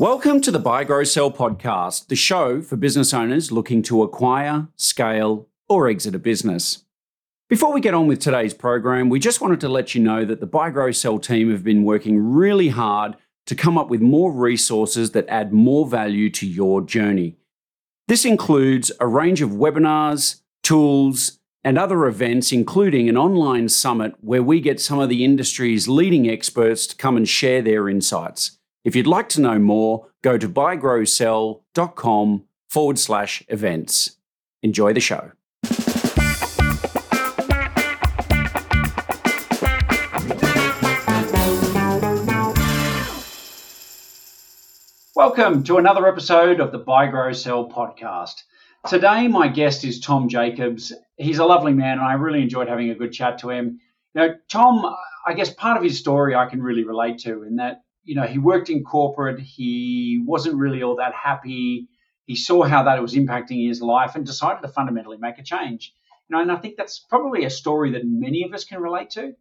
Welcome to the Buy Grow Sell podcast, the show for business owners looking to acquire, scale, or exit a business. Before we get on with today's program, we just wanted to let you know that the Buy Grow Sell team have been working really hard to come up with more resources that add more value to your journey. This includes a range of webinars, tools, and other events, including an online summit where we get some of the industry's leading experts to come and share their insights. If you'd like to know more, go to buygrowsell.com forward slash events. Enjoy the show. Welcome to another episode of the Buy Grow Sell podcast. Today, my guest is Tom Jackobs. He's a lovely man, and I really enjoyed having a good chat to him. Know, Tom, I guess part of his story I can really relate to in that you know, he worked in corporate. He wasn't really all that happy. He saw how that was impacting his life and decided to fundamentally make a change. You know, and I think that's probably a story that many of us can relate to. You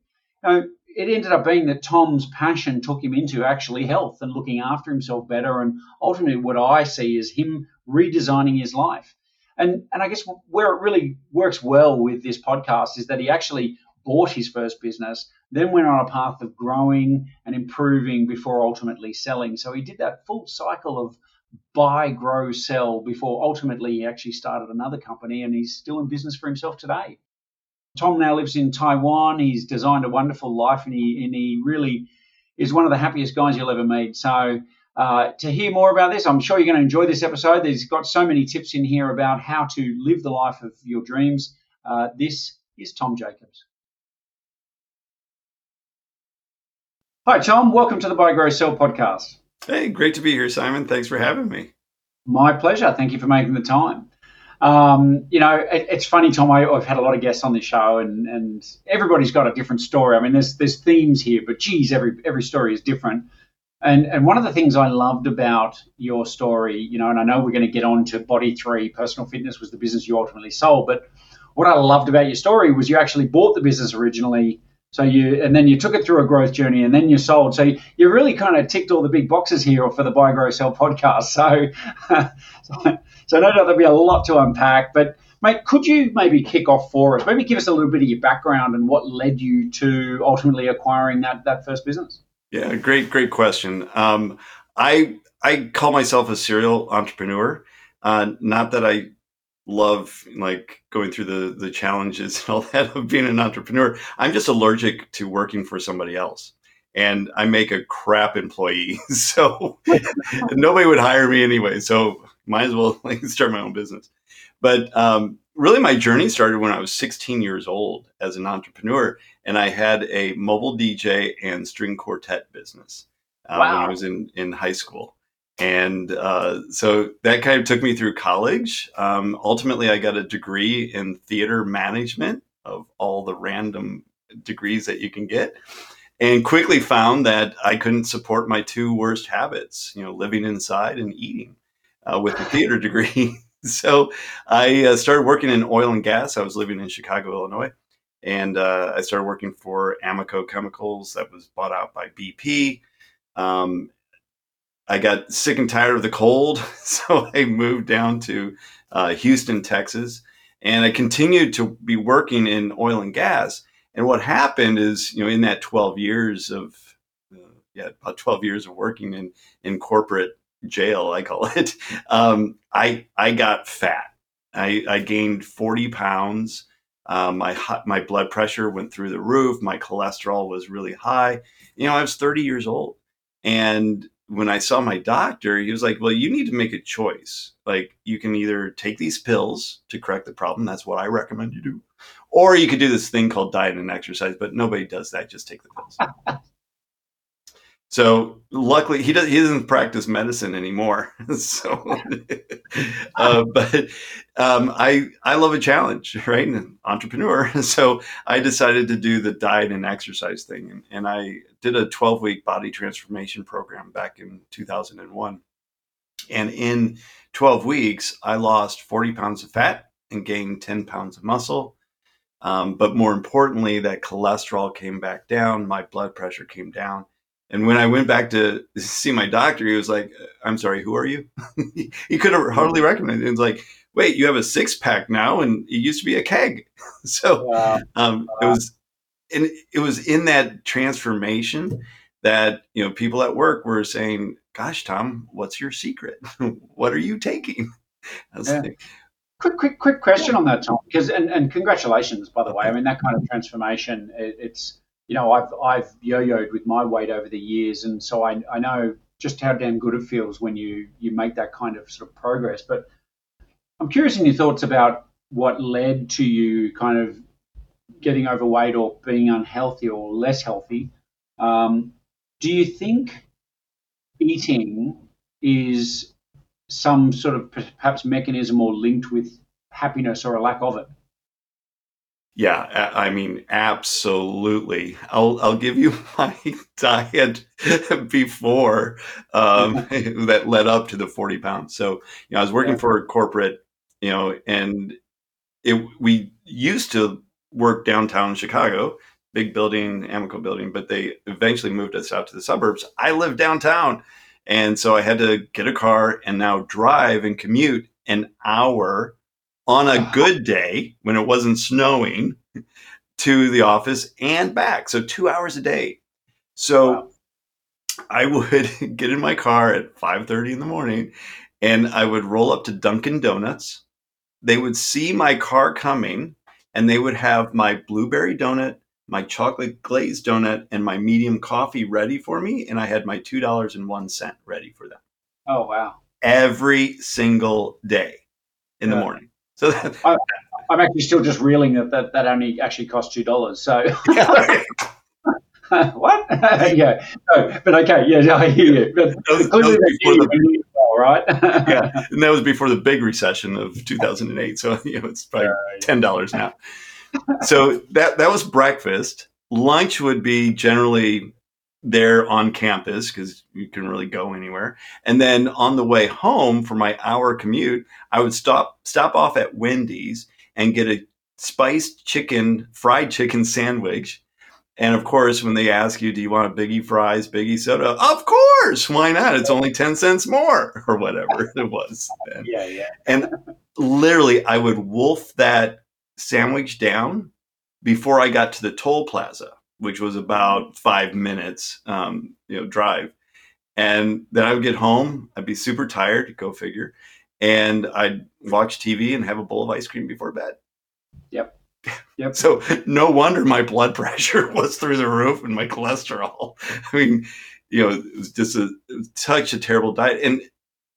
know, it ended up being that Tom's passion took him into actually health and looking after himself better. And ultimately, what I see is him redesigning his life. And, and I guess where it really works well with this podcast is that he actually bought his first business, then went on a path of growing and improving before ultimately selling. So he did that full cycle of buy, grow, sell before ultimately he actually started another company and he's still in business for himself today. Tom now lives in Taiwan. He's designed a wonderful life and he, and he really is one of the happiest guys you'll ever meet. So, uh, to hear more about this, I'm sure you're going to enjoy this episode. There's got so many tips in here about how to live the life of your dreams. Uh, this is Tom Jackobs. Hi, Tom. Welcome to the Buy Grow Sell podcast. Hey, great to be here, Simon. Thanks for having me. My pleasure. Thank you for making the time. Um, you know, it, it's funny, Tom. I, have had a lot of guests on this show, and, and everybody's got a different story. I mean, there's there's themes here, but geez, every every story is different. And and one of the things I loved about your story, you know, and I know we're going to get on to Body3, personal fitness was the business you ultimately sold, but what I loved about your story was you actually bought the business originally so you and then you took it through a growth journey and then you sold. So you, you really kind of ticked all the big boxes here for the Buy Grow Sell podcast. So, so, no doubt there'll be a lot to unpack. But mate, could you maybe kick off for us? Maybe give us a little bit of your background and what led you to ultimately acquiring that that first business. Yeah, great, great question. Um, I I call myself a serial entrepreneur. Uh, not that I love like going through the the challenges and all that of being an entrepreneur. I'm just allergic to working for somebody else. And I make a crap employee. So nobody would hire me anyway. So might as well like start my own business. But um, really my journey started when I was 16 years old as an entrepreneur. And I had a mobile DJ and string quartet business uh, wow. when I was in, in high school and uh, so that kind of took me through college. Um, ultimately, I got a degree in theater management of all the random degrees that you can get, and quickly found that I couldn't support my two worst habits, you know, living inside and eating uh, with the theater degree. so I uh, started working in oil and gas. I was living in Chicago, Illinois. And uh, I started working for Amoco Chemicals that was bought out by BP. Um, I got sick and tired of the cold, so I moved down to uh, Houston, Texas, and I continued to be working in oil and gas. And what happened is, you know, in that 12 years of, uh, yeah, about 12 years of working in in corporate jail, I call it, um, I I got fat. I, I gained 40 pounds. Um, my my blood pressure went through the roof. My cholesterol was really high. You know, I was 30 years old, and when I saw my doctor, he was like, "Well, you need to make a choice. Like, you can either take these pills to correct the problem. That's what I recommend you do, or you could do this thing called diet and exercise. But nobody does that. Just take the pills." So luckily, he does. He doesn't practice medicine anymore. so, uh, but um, I I love a challenge, right? An entrepreneur. So I decided to do the diet and exercise thing, and, and I did a 12 week body transformation program back in 2001. And in 12 weeks, I lost 40 pounds of fat and gained 10 pounds of muscle. Um, but more importantly, that cholesterol came back down, my blood pressure came down And when I went back to see my doctor, he was like, "I'm sorry, who are you?" he could have hardly recognized. It. He was like, "Wait, you have a six pack now, and it used to be a keg." so wow. Um, wow. it was, and it was in that transformation that you know people at work were saying, "Gosh, Tom, what's your secret? what are you taking?" Yeah. Like, quick, quick, quick question on that, Tom. Because and, and congratulations, by the way. I mean that kind of transformation. It, it's you know I've I've yo-yoed with my weight over the years, and so I I know just how damn good it feels when you you make that kind of sort of progress. But I'm curious in your thoughts about what led to you kind of getting overweight or being unhealthy or less healthy. Um, do you think eating is some sort of perhaps mechanism or linked with happiness or a lack of it? Yeah, I mean, absolutely. I'll I'll give you my diet before um, that led up to the forty pounds. So, you know, I was working for a corporate, you know, and it we used to work downtown Chicago, big building, Amoco building, but they eventually moved us out to the suburbs. I live downtown, and so I had to get a car and now drive and commute an hour on a good day when it wasn't snowing to the office and back. So two hours a day. So wow. I would get in my car at 5:30 in the morning and I would roll up to Dunkin' Donuts. They would see my car coming and they would have my blueberry donut my chocolate glazed donut and my medium coffee ready for me, and I had my two dollars and one cent ready for them. Oh wow! Every single day in yeah. the morning. So that, I, am actually still just reeling that that, that only actually cost two dollars. So. what? yeah, no, but okay, yeah, I hear you. But that was, that was before the, well, right? yeah, and that was before the big recession of 2008. So you know, it's probably ten dollars now so that that was breakfast. Lunch would be generally there on campus because you can really go anywhere. And then on the way home for my hour commute, I would stop stop off at Wendy's and get a spiced chicken fried chicken sandwich. And of course, when they ask you, do you want a biggie fries, biggie soda? Of course, why not? It's only 10 cents more or whatever it was. Then. Yeah, yeah. And literally, I would wolf that sandwich down before I got to the toll plaza, which was about five minutes, um, you know, drive. And then I would get home. I'd be super tired. Go figure. And I'd watch TV and have a bowl of ice cream before bed. Yep. Yep. so no wonder my blood pressure was through the roof and my cholesterol. I mean, you know, it was just a was such a terrible diet. And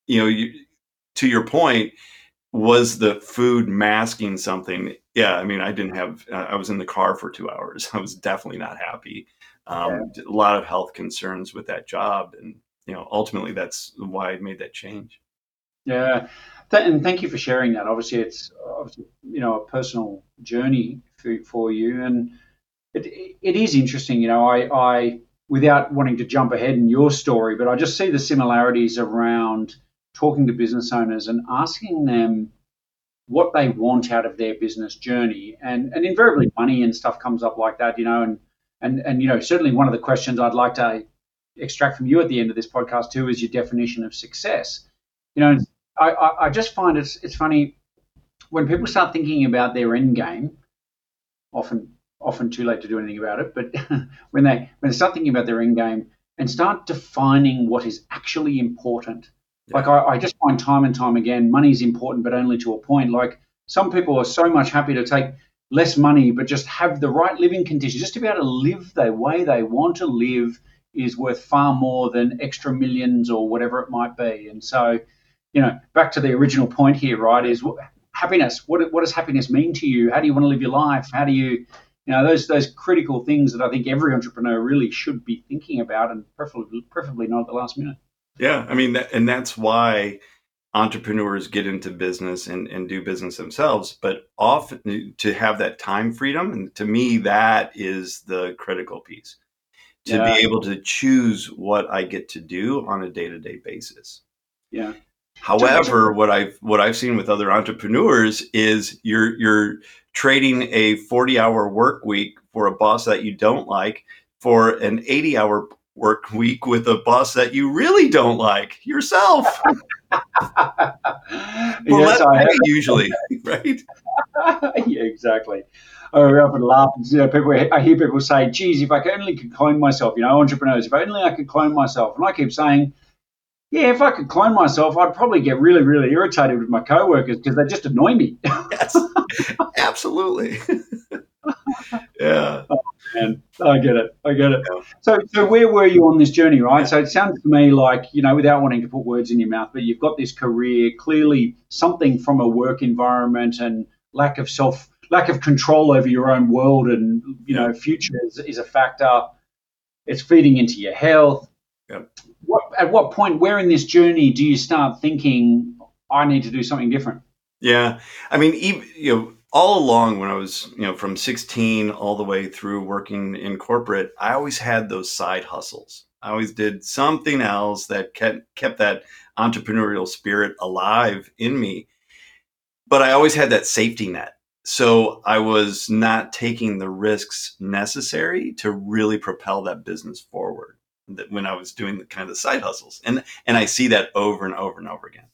you know, you, to your point, was the food masking something? Yeah, I mean, I didn't have. Uh, I was in the car for two hours. I was definitely not happy. Um, yeah. A lot of health concerns with that job, and you know, ultimately, that's why I made that change. Yeah, and thank you for sharing that. Obviously, it's obviously, you know a personal journey for, for you, and it it is interesting. You know, I I without wanting to jump ahead in your story, but I just see the similarities around talking to business owners and asking them what they want out of their business journey. And, and invariably money and stuff comes up like that, you know, and, and, and, you know, certainly one of the questions I'd like to extract from you at the end of this podcast too is your definition of success. You know, I, I, I just find it's, it's funny when people start thinking about their end game, often, often too late to do anything about it, but when they, when they start thinking about their end game and start defining what is actually important, like I, I just find time and time again, money is important, but only to a point. Like some people are so much happy to take less money, but just have the right living conditions, just to be able to live the way they want to live is worth far more than extra millions or whatever it might be. And so, you know, back to the original point here, right? Is happiness. What what does happiness mean to you? How do you want to live your life? How do you, you know, those those critical things that I think every entrepreneur really should be thinking about, and preferably preferably not at the last minute. Yeah, I mean, that, and that's why entrepreneurs get into business and, and do business themselves, but often to have that time freedom. And to me, that is the critical piece to yeah. be able to choose what I get to do on a day to day basis. Yeah. However, what I've what I've seen with other entrepreneurs is you're you're trading a 40 hour work week for a boss that you don't like for an 80 hour work week with a boss that you really don't like yourself. well, yes, I usually, right? yeah, exactly. I often laugh. You know, people. I hear people say, "Geez, if I could only could clone myself," you know, entrepreneurs. If only I could clone myself, and I keep saying, "Yeah, if I could clone myself, I'd probably get really, really irritated with my coworkers because they just annoy me." yes, absolutely. Yeah. Oh, man, I get it. I get it. So, so where were you on this journey, right? So it sounds to me like you know, without wanting to put words in your mouth, but you've got this career, clearly something from a work environment and lack of self lack of control over your own world and you know future is, is a factor. It's feeding into your health. Yep. What, at what point, where in this journey do you start thinking I need to do something different? Yeah, I mean, even, you know, all along when I was, you know, from 16 all the way through working in corporate, I always had those side hustles. I always did something else that kept kept that entrepreneurial spirit alive in me. But I always had that safety net so I was not taking the risks necessary to really propel that business forward when I was doing the kind of side hustles. And and I see that over and over and over again.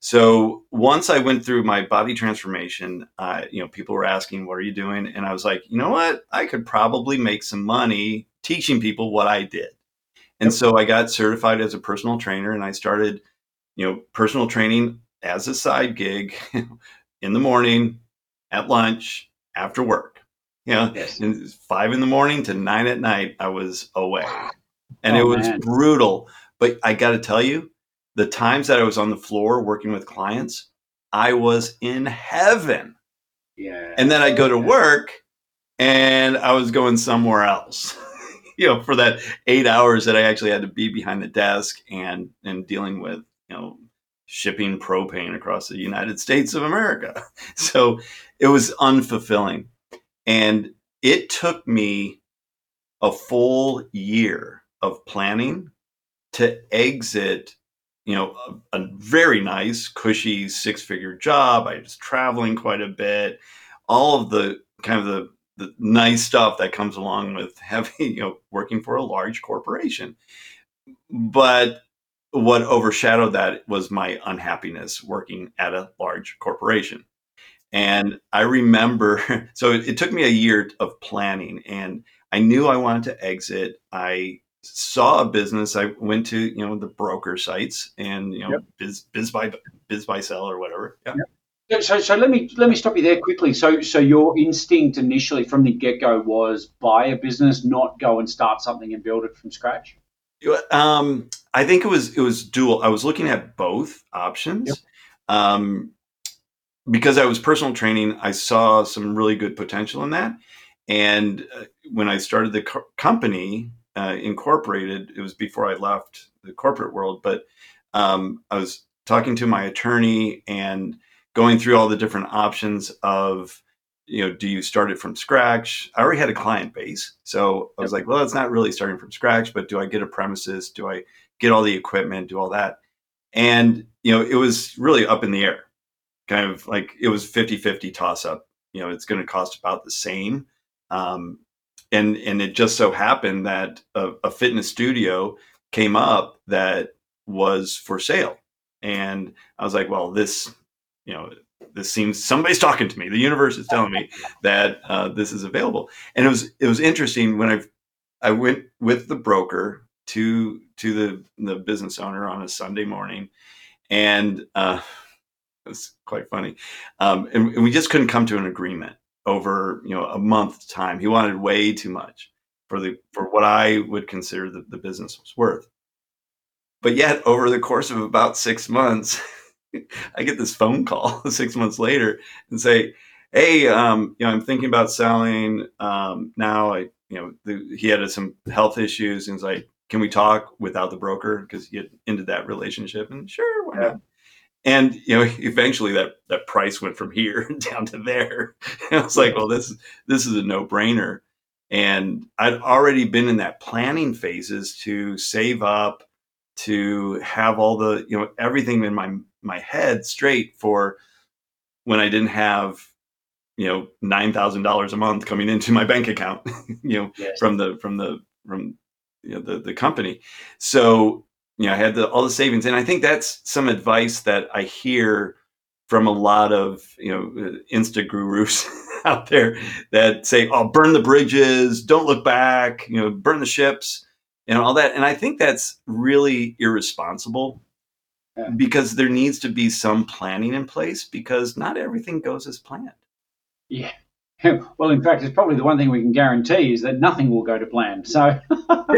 So once I went through my body transformation, uh, you know, people were asking, "What are you doing?" And I was like, "You know what? I could probably make some money teaching people what I did." And so I got certified as a personal trainer, and I started, you know, personal training as a side gig in the morning, at lunch, after work. You know, yes. five in the morning to nine at night, I was away. And oh, it was man. brutal. But I got to tell you, the times that I was on the floor working with clients, I was in heaven. Yeah. And then I go to work and I was going somewhere else. you know, for that eight hours that I actually had to be behind the desk and and dealing with, you know, shipping propane across the United States of America. So it was unfulfilling. And it took me a full year of planning to exit, you know, a, a very nice, cushy six figure job. I was traveling quite a bit, all of the kind of the, the nice stuff that comes along with having, you know, working for a large corporation. But what overshadowed that was my unhappiness working at a large corporation. And I remember, so it, it, took me a year of planning, and I knew I wanted to exit. I saw a business. I went to you know the broker sites and you know yep. biz biz buy BizBuySell or whatever. Yeah. Yep. So, so let me let me stop you there quickly. So, so your instinct initially from the get go was buy a business, not go and start something and build it from scratch. Um, I think it was it was dual. I was looking at both options. Yep. Um, because I was personal training, I saw some really good potential in that. And uh, when I started the co- company, uh, incorporated, it was before I left the corporate world, but um, I was talking to my attorney and going through all the different options of you know, do you start it from scratch? I already had a client base. So I was like, well, it's not really starting from scratch, but do I get a premises? Do I get all the equipment, do all that? And, you know, it was really up in the air. Kind of like it was 50 50 toss up. You know, it's going to cost about the same. Um, and, and it just so happened that a, a fitness studio came up that was for sale. And I was like, well, this, you know, this seems somebody's talking to me. The universe is telling me that uh, this is available. And it was it was interesting when I I went with the broker to to the the business owner on a Sunday morning, and uh, it was quite funny. Um, and, and we just couldn't come to an agreement over you know a month time. He wanted way too much for the for what I would consider the, the business was worth. But yet, over the course of about six months. I get this phone call six months later and say, "Hey, um, you know, I'm thinking about selling um, now. I, you know, the, he had some health issues, and he's like, can we talk without the broker because he had ended that relationship? And sure, why yeah. not? And you know, eventually that that price went from here down to there. And I was like, well, this this is a no brainer. And I'd already been in that planning phases to save up to have all the you know everything in my my head straight for when I didn't have you know nine thousand dollars a month coming into my bank account you know yes. from the from the from you know, the the company. So you know, I had the, all the savings, and I think that's some advice that I hear from a lot of you know uh, insta gurus out there that say, "Oh, burn the bridges, don't look back, you know, burn the ships." And all that, and I think that's really irresponsible Yeah. because there needs to be some planning in place because not everything goes as planned. Yeah. Well, in fact, it's probably the one thing we can guarantee is that nothing will go to plan. So,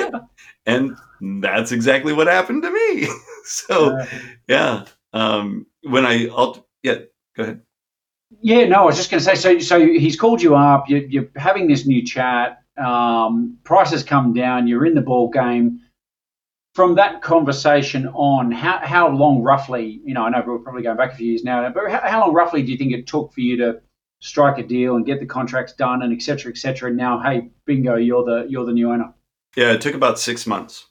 and that's exactly what happened to me. so uh, yeah, um, when I ult- yeah, go ahead. yeah, no, I was just going to say. So, so he's called you up. You're, you're having this new chat. Um, prices come down. You're in the ball game. From that conversation on, how how long roughly? You know, I know we're probably going back a few years now, but how, how long roughly do you think it took for you to strike a deal and get the contracts done and et cetera, et cetera? And now, hey, bingo, you're the you're the new owner. Yeah, it took about six months.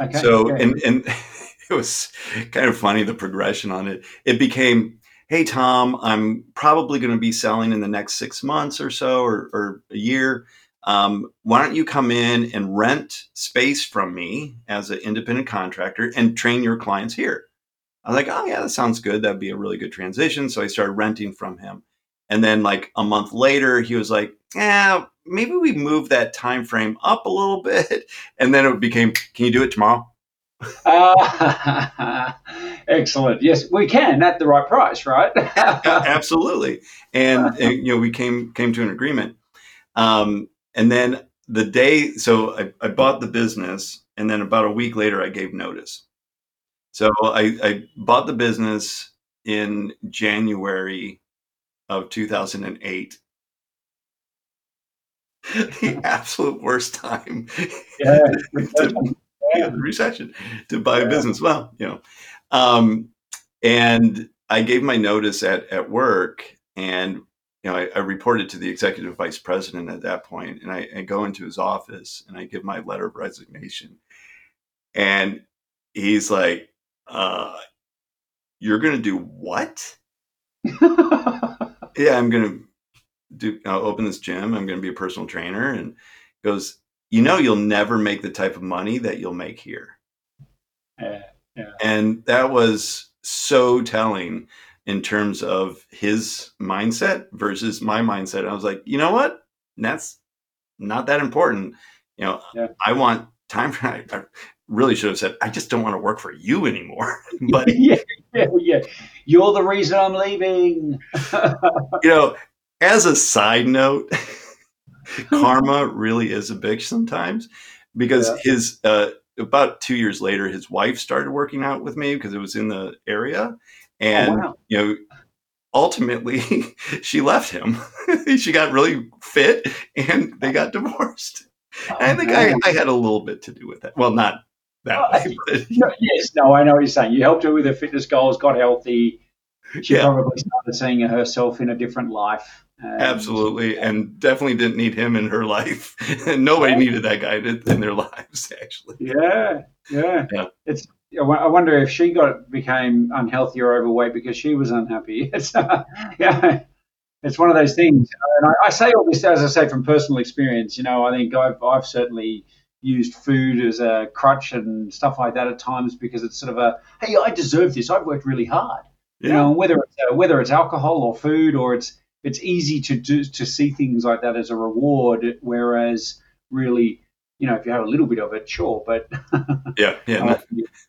Okay. So okay. and and it was kind of funny the progression on it. It became, hey Tom, I'm probably going to be selling in the next six months or so, or, or a year. Um, why don't you come in and rent space from me as an independent contractor and train your clients here? I was like, oh yeah, that sounds good. That'd be a really good transition. So I started renting from him. And then like a month later, he was like, yeah, maybe we move that time frame up a little bit. And then it became, can you do it tomorrow? Uh, excellent. Yes, we can at the right price, right? Absolutely. And, and, you know, we came came to an agreement. Um, and then the day, so I, I bought the business, and then about a week later, I gave notice. So I, I bought the business in January of 2008. the absolute worst time yeah. to, yeah, the recession to buy a business. Well, you know, um, and I gave my notice at at work, and you know, I, I reported to the executive vice president at that point, and I, I go into his office and I give my letter of resignation, and he's like, uh, "You're going to do what?" Yeah, I'm going to do I'll open this gym. I'm going to be a personal trainer, and he goes, "You know, you'll never make the type of money that you'll make here." yeah. And that was so telling in terms of his mindset versus my mindset. I was like, you know what? That's not that important. You know, Yeah. I want time for I really should have said, I just don't want to work for you anymore. but yeah, yeah, yeah. You're the reason I'm leaving. you know, as a side note, karma really is a bitch sometimes because Yeah. his uh, about two years later, his wife started working out with me because it was in the area, and oh, wow. you know, ultimately she left him. she got really fit, and they got divorced. And I think I, I had a little bit to do with that. Well, not that way, but No, yes, no, I know what you're saying. You helped her with her fitness goals, got healthy. She Yeah. probably started seeing herself in a different life. and- absolutely, and definitely didn't need him in her life. And nobody Yeah. needed that guy in in their lives, actually. Yeah, yeah. Yeah. It's. I wonder if she got became unhealthy or overweight because she was unhappy. It's uh, yeah. It's one of those things, and I, I say all this as I say from personal experience. You know, I think I've I've certainly used food as a crutch and stuff like that at times because it's sort of a hey, I deserve this. I've worked really hard. You know, whether it's uh, whether it's alcohol or food or it's it's easy to do to see things like that as a reward, whereas really, you know, if you have a little bit of it, sure, but yeah, yeah, not,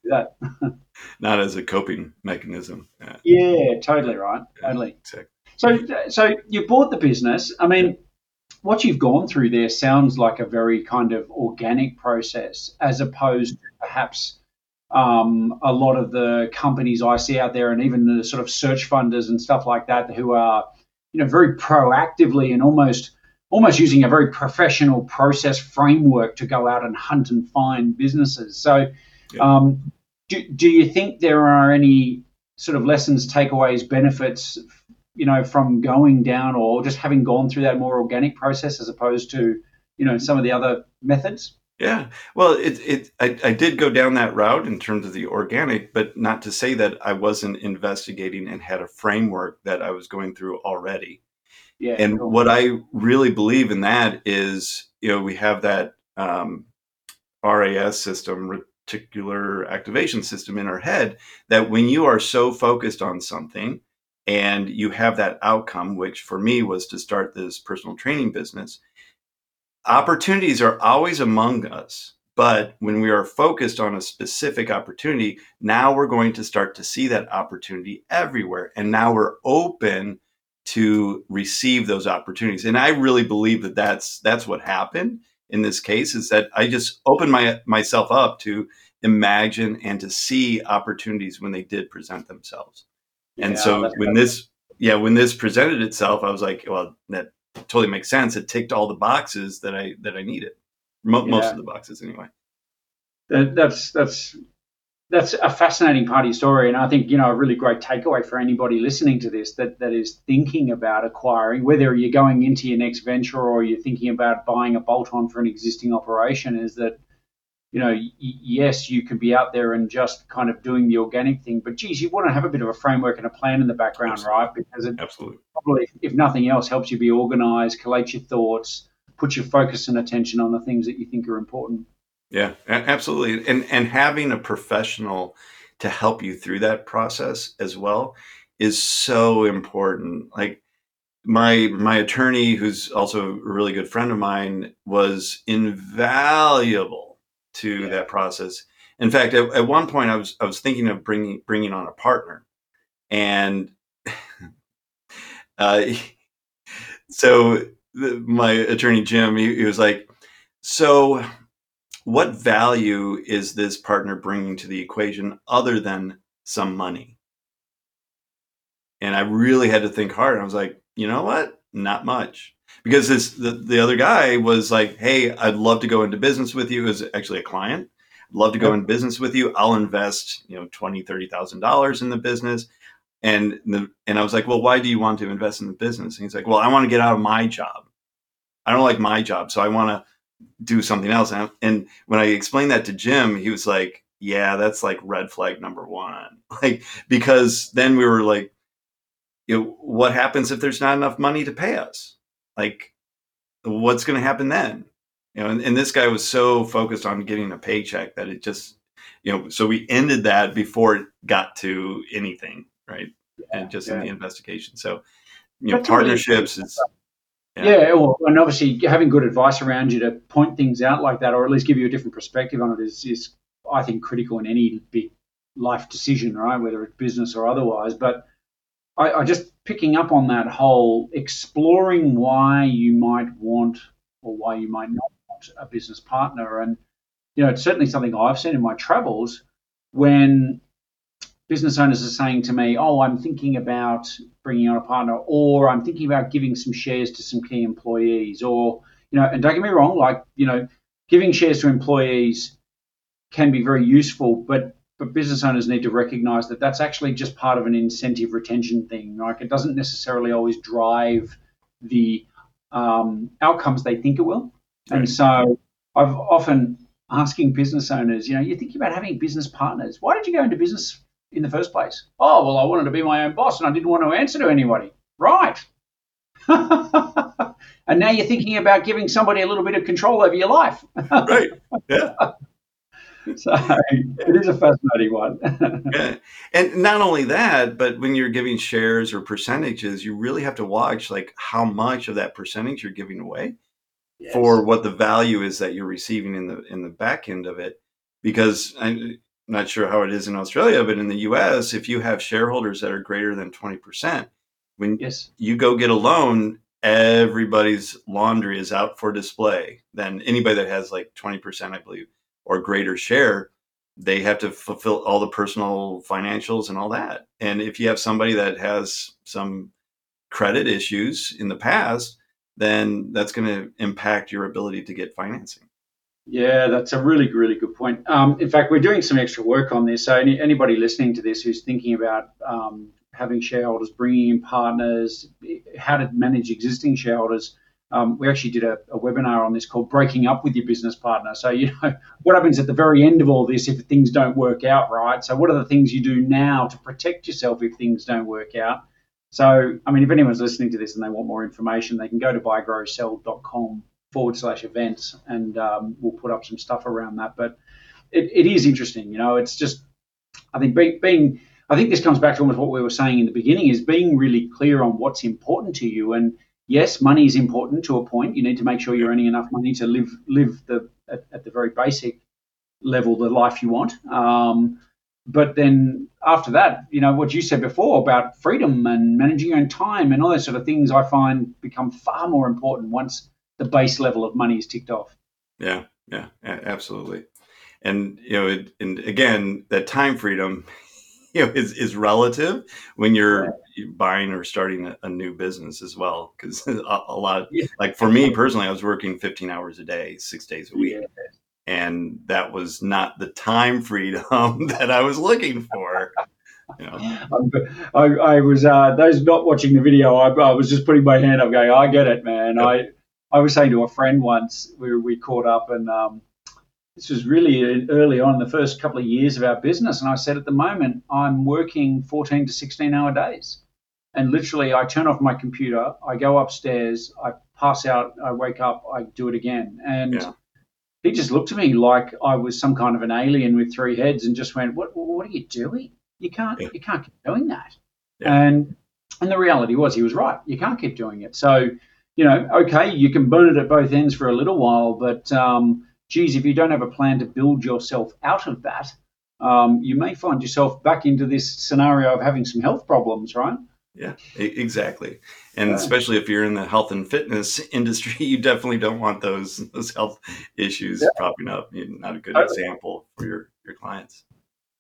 that. not as a coping mechanism. Yeah, Yeah, totally right, totally. exactly. So, so you bought the business. I mean, what you've gone through there sounds like a very kind of organic process, as opposed to perhaps um, a lot of the companies I see out there, and even the sort of search funders and stuff like that, who are, you know, very proactively and almost almost using a very professional process framework to go out and hunt and find businesses. So, Yeah. um, do, do you think there are any sort of lessons, takeaways, benefits you know, from going down or just having gone through that more organic process as opposed to, you know, some of the other methods? Yeah, well, it it I, I did go down that route in terms of the organic, but not to say that I wasn't investigating and had a framework that I was going through already. Yeah. and cool. what I really believe in that is, you know, we have that um, RAS system, reticular activation system in our head, that when you are so focused on something and you have that outcome, which for me was to start this personal training business, opportunities are always among us. But when we are focused on a specific opportunity, now we're going to start to see that opportunity everywhere. And now we're open to receive those opportunities. And I really believe that that's that's what happened in this case is that I just opened my myself up to imagine and to see opportunities when they did present themselves. And yeah, so when this yeah, when this presented itself, I was like, well, that totally makes sense. It ticked all the boxes that I that I needed. Mo- yeah. Most of the boxes anyway. That, that's that's that's a fascinating part of your story, and I think you know a really great takeaway for anybody listening to this that that is thinking about acquiring, whether you're going into your next venture or you're thinking about buying a bolt-on for an existing operation, is that you know y- yes you can be out there and just kind of doing the organic thing, but geez, you want to have a bit of a framework and a plan in the background, Absolutely. right? Because it Absolutely. probably, if nothing else, helps you be organized, collate your thoughts, put your focus and attention on the things that you think are important. Yeah, absolutely. And and having a professional to help you through that process as well is so important. Like my my attorney who's also a really good friend of mine was invaluable to yeah. that process. In fact, at, at, one point I was I was thinking of bringing bringing on a partner. And uh, so the, my attorney Jim he, he was like so what value is this partner bringing to the equation other than some money? And I really had to think hard. I was like, you know what? Not much. Because this the, the other guy was like, hey, I'd love to go into business with you. Is actually a client. I'd love to go in business with you. I'll invest, you know, twenty, thirty thousand dollars in the business. And the, and I was like, well, why do you want to invest in the business? And he's like, well, I want to get out of my job. I don't like my job, so I want to do something else. And, and when I explained that to Jim, he was like, yeah, that's like red flag number one. Like, because then we were like, you know, what happens if there's not enough money to pay us? Like, what's going to happen then? You know, and, and this guy was so focused on getting a paycheck that it just, you know, so we ended that before it got to anything, right? Yeah, and just yeah. in the investigation. So, you know, That's partnerships really is yeah. yeah, well, and obviously having good advice around you to point things out like that, or at least give you a different perspective on it, is, is I think critical in any big life decision, right? Whether it's business or otherwise. But I, I just picking up on that whole exploring why you might want or why you might not want a business partner, and you know, it's certainly something I've seen in my travels when business owners are saying to me, "Oh, I'm thinking about bringing on a partner, or I'm thinking about giving some shares to some key employees, or you know." And don't get me wrong, like you know, giving shares to employees can be very useful, but but business owners need to recognize that that's actually just part of an incentive retention thing. Like it doesn't necessarily always drive the um, outcomes they think it will. Right. And so I've often asking business owners, you know, you're thinking about having business partners. Why did you go into business in the first place? Oh, well, I wanted to be my own boss and I didn't want to answer to anybody. Right. and now you're thinking about giving somebody a little bit of control over your life. right. Yeah. So it is a fascinating one. yeah. And not only that, but when you're giving shares or percentages, you really have to watch like how much of that percentage you're giving away yes. for what the value is that you're receiving in the in the back end of it. Because I'm not sure how it is in Australia, but in the US, if you have shareholders that are greater than 20%, when yes. you go get a loan, everybody's laundry is out for display. Then anybody that has like 20%, I believe, or greater share, they have to fulfill all the personal financials and all that. And if you have somebody that has some credit issues in the past, then that's going to impact your ability to get financing. Yeah, that's a really, really good point. Um, in fact, we're doing some extra work on this. So, any, anybody listening to this who's thinking about um, having shareholders, bringing in partners, how to manage existing shareholders, um, we actually did a, a, webinar on this called Breaking Up with Your Business Partner. So, you know, what happens at the very end of all this if things don't work out right? So, what are the things you do now to protect yourself if things don't work out? So, I mean, if anyone's listening to this and they want more information, they can go to buygrowsell.com forward slash events, and um, we'll put up some stuff around that. But it, it is interesting, you know. It's just I think being, being I think this comes back to almost what we were saying in the beginning is being really clear on what's important to you. And yes, money is important to a point. You need to make sure you're earning enough money to live live the at, at the very basic level the life you want. Um, but then after that, you know, what you said before about freedom and managing your own time and all those sort of things, I find become far more important once the base level of money is ticked off. Yeah, yeah, absolutely. And you know, it, and again, that time freedom, you know, is is relative when you're buying or starting a, a, new business as well. Because a, a, lot, yeah. like for me personally, I was working 15 hours a day, six days a week. Yeah and that was not the time freedom that I was looking for. You know. I, I, was uh, those not watching the video. I, I, was just putting my hand up, going, "I get it, man." Yep. I I was saying to a friend once, we we caught up, and um, this was really early on, the first couple of years of our business, and I said, at the moment, I'm working 14 to 16 hour days, and literally, I turn off my computer, I go upstairs, I pass out, I wake up, I do it again, and. Yeah he just looked at me like I was some kind of an alien with three heads and just went, "What? What are you doing? You can't. Yeah. You can't keep doing that." Yeah. And and the reality was, he was right. You can't keep doing it. So, you know, okay, you can burn it at both ends for a little while, but um, geez, if you don't have a plan to build yourself out of that, um, you may find yourself back into this scenario of having some health problems, right? Yeah, exactly. And especially if you're in the health and fitness industry, you definitely don't want those those health issues yeah. popping up. You're not a good example for your your clients.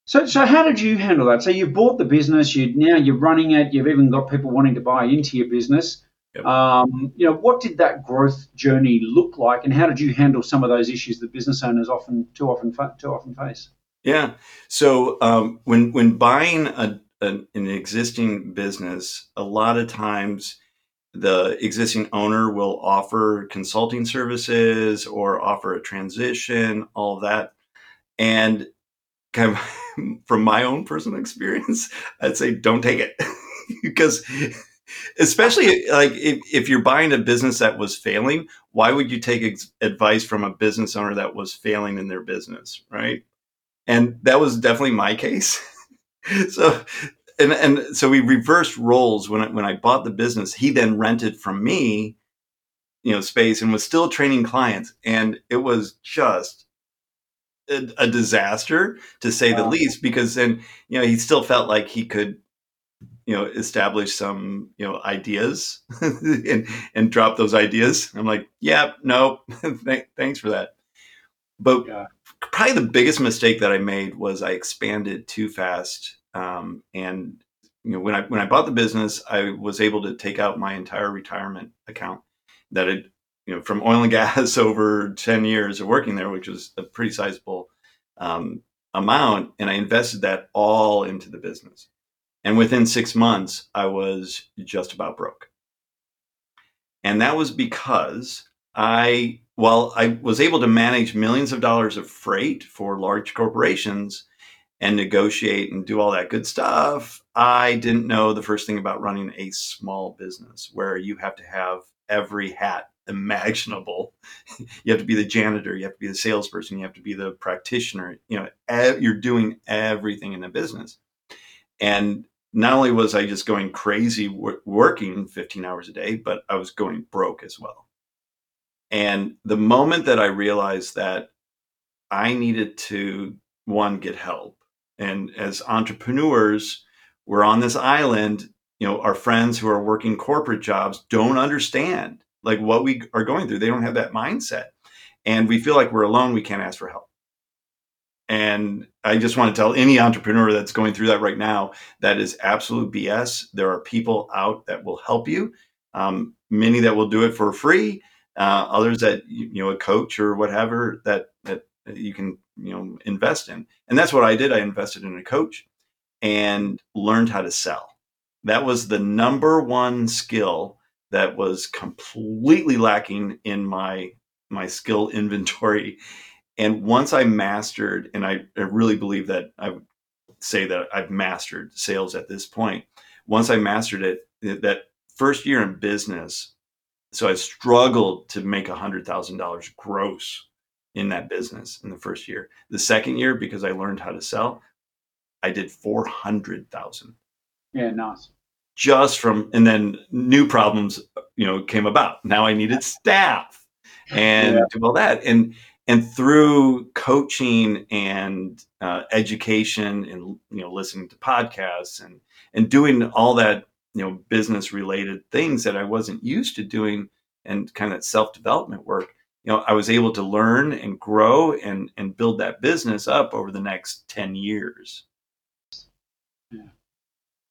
So, so how did you handle that? So you bought the business, you now you're running it. You've even got people wanting to buy into your business. Yep. Um, you know, what did that growth journey look like, and how did you handle some of those issues that business owners often too often too often face? Yeah. So um, when when buying a an, an existing business, a lot of times the existing owner will offer consulting services or offer a transition, all of that. And kind of from my own personal experience, I'd say don't take it because especially like if, if you're buying a business that was failing, why would you take ex- advice from a business owner that was failing in their business, right? And that was definitely my case. so and and so we reversed roles when I, when I bought the business. He then rented from me, you know, space and was still training clients, and it was just a, a disaster to say wow. the least. Because then you know he still felt like he could, you know, establish some you know ideas and and drop those ideas. I'm like, yeah, no, thanks for that. But yeah. probably the biggest mistake that I made was I expanded too fast um, and you know, when I when I bought the business, I was able to take out my entire retirement account that had you know from oil and gas over ten years of working there, which was a pretty sizable um, amount, and I invested that all into the business. And within six months, I was just about broke. And that was because I, while I was able to manage millions of dollars of freight for large corporations, and negotiate and do all that good stuff. I didn't know the first thing about running a small business where you have to have every hat imaginable. you have to be the janitor, you have to be the salesperson, you have to be the practitioner. You know, you're doing everything in the business. And not only was I just going crazy working 15 hours a day, but I was going broke as well. And the moment that I realized that I needed to one get help and as entrepreneurs, we're on this island. You know, our friends who are working corporate jobs don't understand like what we are going through. They don't have that mindset. And we feel like we're alone. We can't ask for help. And I just want to tell any entrepreneur that's going through that right now that is absolute BS. There are people out that will help you, um, many that will do it for free, uh, others that you know a coach or whatever that that you can you know invest in. And that's what i did. I invested in a coach and learned how to sell. That was the number one skill that was completely lacking in my my skill inventory and once i mastered and i, I really believe that i would say that i've mastered sales at this point once i mastered it that first year in business so I struggled to make a hundred thousand dollars gross in that business in the first year. The second year, because I learned how to sell, I did four hundred thousand. Yeah, nice. Just from and then new problems, you know, came about. Now I needed staff and yeah. do all that. And and through coaching and uh, education and you know listening to podcasts and and doing all that you know business related things that I wasn't used to doing and kind of self development work you know I was able to learn and grow and and build that business up over the next 10 years. Yeah.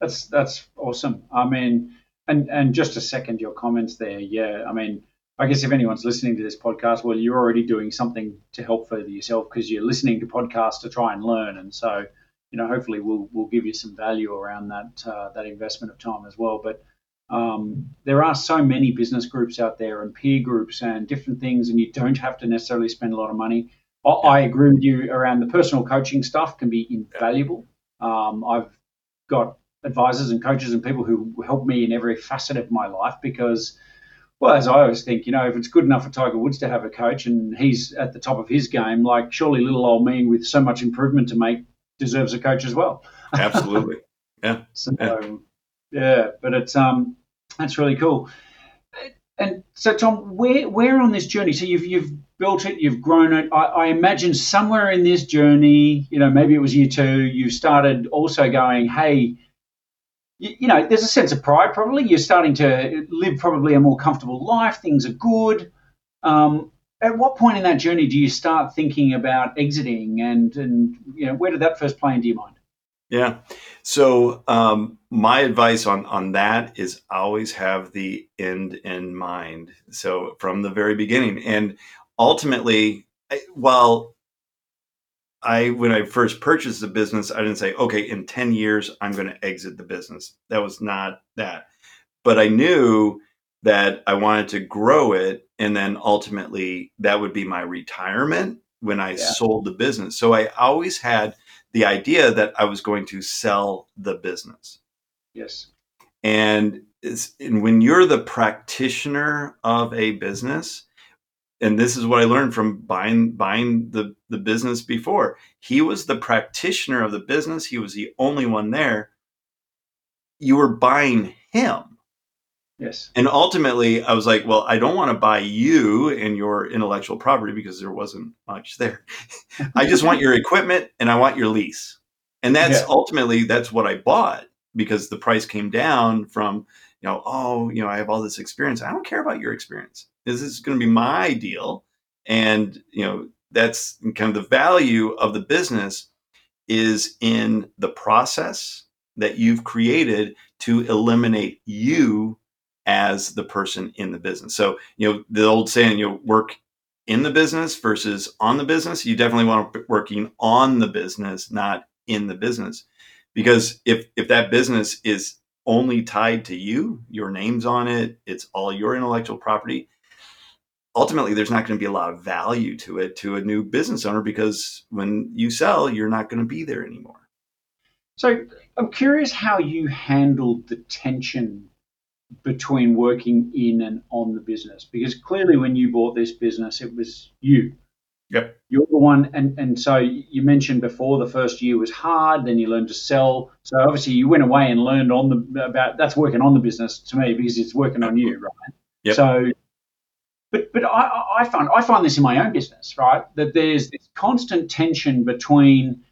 That's that's awesome. I mean and and just to second your comments there yeah I mean I guess if anyone's listening to this podcast, well, you're already doing something to help further yourself because you're listening to podcasts to try and learn. And so, you know, hopefully we'll we'll give you some value around that uh, that investment of time as well. But um, there are so many business groups out there and peer groups and different things, and you don't have to necessarily spend a lot of money. I, I agree with you around the personal coaching stuff can be invaluable. Um, I've got advisors and coaches and people who help me in every facet of my life because well, as I always think, you know, if it's good enough for Tiger Woods to have a coach and he's at the top of his game, like surely little old me with so much improvement to make deserves a coach as well. Absolutely. Yeah. so, yeah. yeah, but it's um that's really cool. And so, Tom, where where on this journey? So you've you've built it, you've grown it. I, I, imagine somewhere in this journey, you know, maybe it was year two, you started also going, hey, you, you, know, there's a sense of pride probably. You're starting to live probably a more comfortable life. Things are good. Um, at what point in that journey do you start thinking about exiting, and and you know, where did that first play into your mind? Yeah. So um, my advice on on that is always have the end in mind. So from the very beginning, and ultimately, while I when I first purchased the business, I didn't say, okay, in 10 years I'm going to exit the business. That was not that. But I knew that I wanted to grow it and then ultimately that would be my retirement when I yeah. sold the business. So I always had the idea that I was going to sell the business. Yes. And, and when you're the practitioner of a business, and this is what I learned from buying buying the the business before. He was the practitioner of the business. He was the only one there. You were buying him. Yes. And ultimately, I was like, well, I don't want to buy you and your intellectual property because there wasn't much there. I just want your equipment and I want your lease. And that's yeah. ultimately that's what I bought because the price came down from, you know, oh, you know, I have all this experience. I don't care about your experience this is going to be my deal and you know that's kind of the value of the business is in the process that you've created to eliminate you as the person in the business. So you know the old saying you know work in the business versus on the business you definitely want to be working on the business not in the business. Because if if that business is only tied to you your name's on it it's all your intellectual property ultimately there's not going to be a lot of value to it to a new business owner because when you sell you're not going to be there anymore. So i'm curious how you handled the tension between working in and on the business because clearly when you bought this business it was you. Yep. You're the one and and so you mentioned before the first year was hard then you learned to sell. So obviously you went away and learned on the about that's working on the business to me because it's working on you right? Yep. so but but I, I find I find this in my own business, right? That there's this constant tension between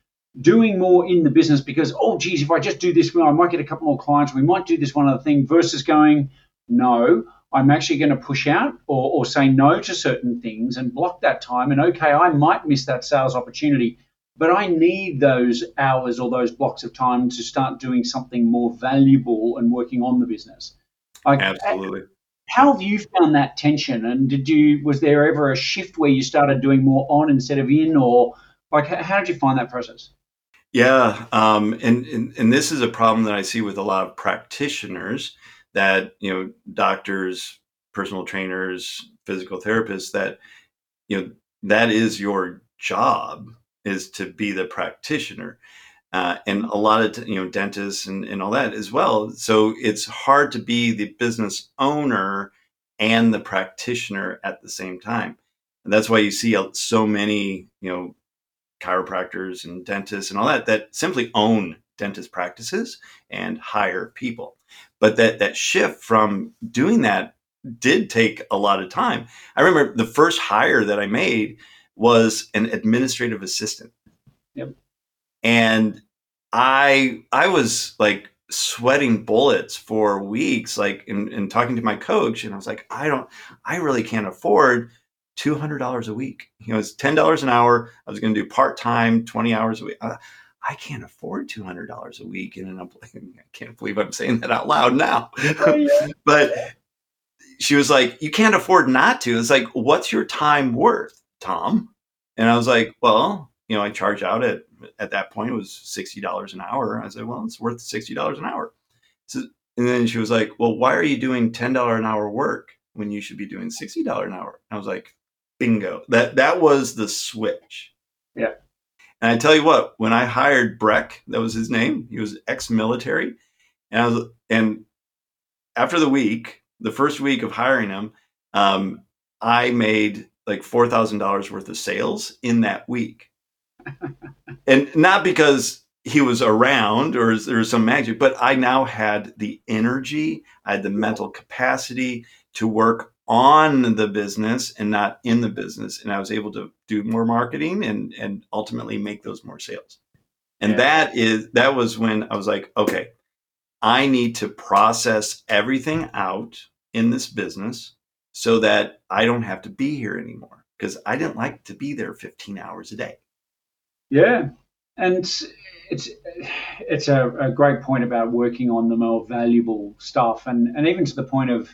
doing more in the business because oh geez, if I just do this, well, I might get a couple more clients. We might do this one other thing versus going no. I'm actually going to push out or, or say no to certain things and block that time. And okay, I might miss that sales opportunity, but I need those hours or those blocks of time to start doing something more valuable and working on the business. Like, Absolutely how have you found that tension? And did you was there ever a shift where you started doing more on instead of in, or like how did you find that process? Yeah, um, and, and and this is a problem that I see with a lot of practitioners that you know doctors, personal trainers, physical therapists that you know that is your job is to be the practitioner uh, and a lot of you know dentists and, and all that as well. So it's hard to be the business owner and the practitioner at the same time. And that's why you see so many, you know, chiropractors and dentists and all that that simply own dentist practices and hire people. But that that shift from doing that did take a lot of time. I remember the first hire that I made was an administrative assistant. Yep. And I I was like sweating bullets for weeks, like in, in talking to my coach, and I was like, I don't, I really can't afford two hundred dollars a week. You know, it's ten dollars an hour. I was going to do part time, twenty hours a week. Uh, I can't afford two hundred dollars a week, and I'm like, I can't believe I'm saying that out loud now. Oh, yeah. but she was like, "You can't afford not to." It's like, "What's your time worth, Tom?" And I was like, "Well, you know, I charge out at at that point it was sixty dollars an hour. I said, well, it's worth sixty dollars an hour. So, and then she was like, well, why are you doing ten dollar an hour work when you should be doing sixty dollar an hour? And I was like, bingo. That that was the switch. Yeah. And I tell you what, when I hired Breck, that was his name. He was ex-military, and I was and after the week, the first week of hiring him, um, I made like four thousand dollars worth of sales in that week and not because he was around or there was some magic, but I now had the energy, I had the mental capacity to work on the business and not in the business. And I was able to do more marketing and, and ultimately make those more sales. And yeah. that is that was when I was like, okay, I need to process everything out in this business so that I don't have to be here anymore. Because I didn't like to be there 15 hours a day. Yeah, and it's it's a, a, great point about working on the more valuable stuff, and and even to the point of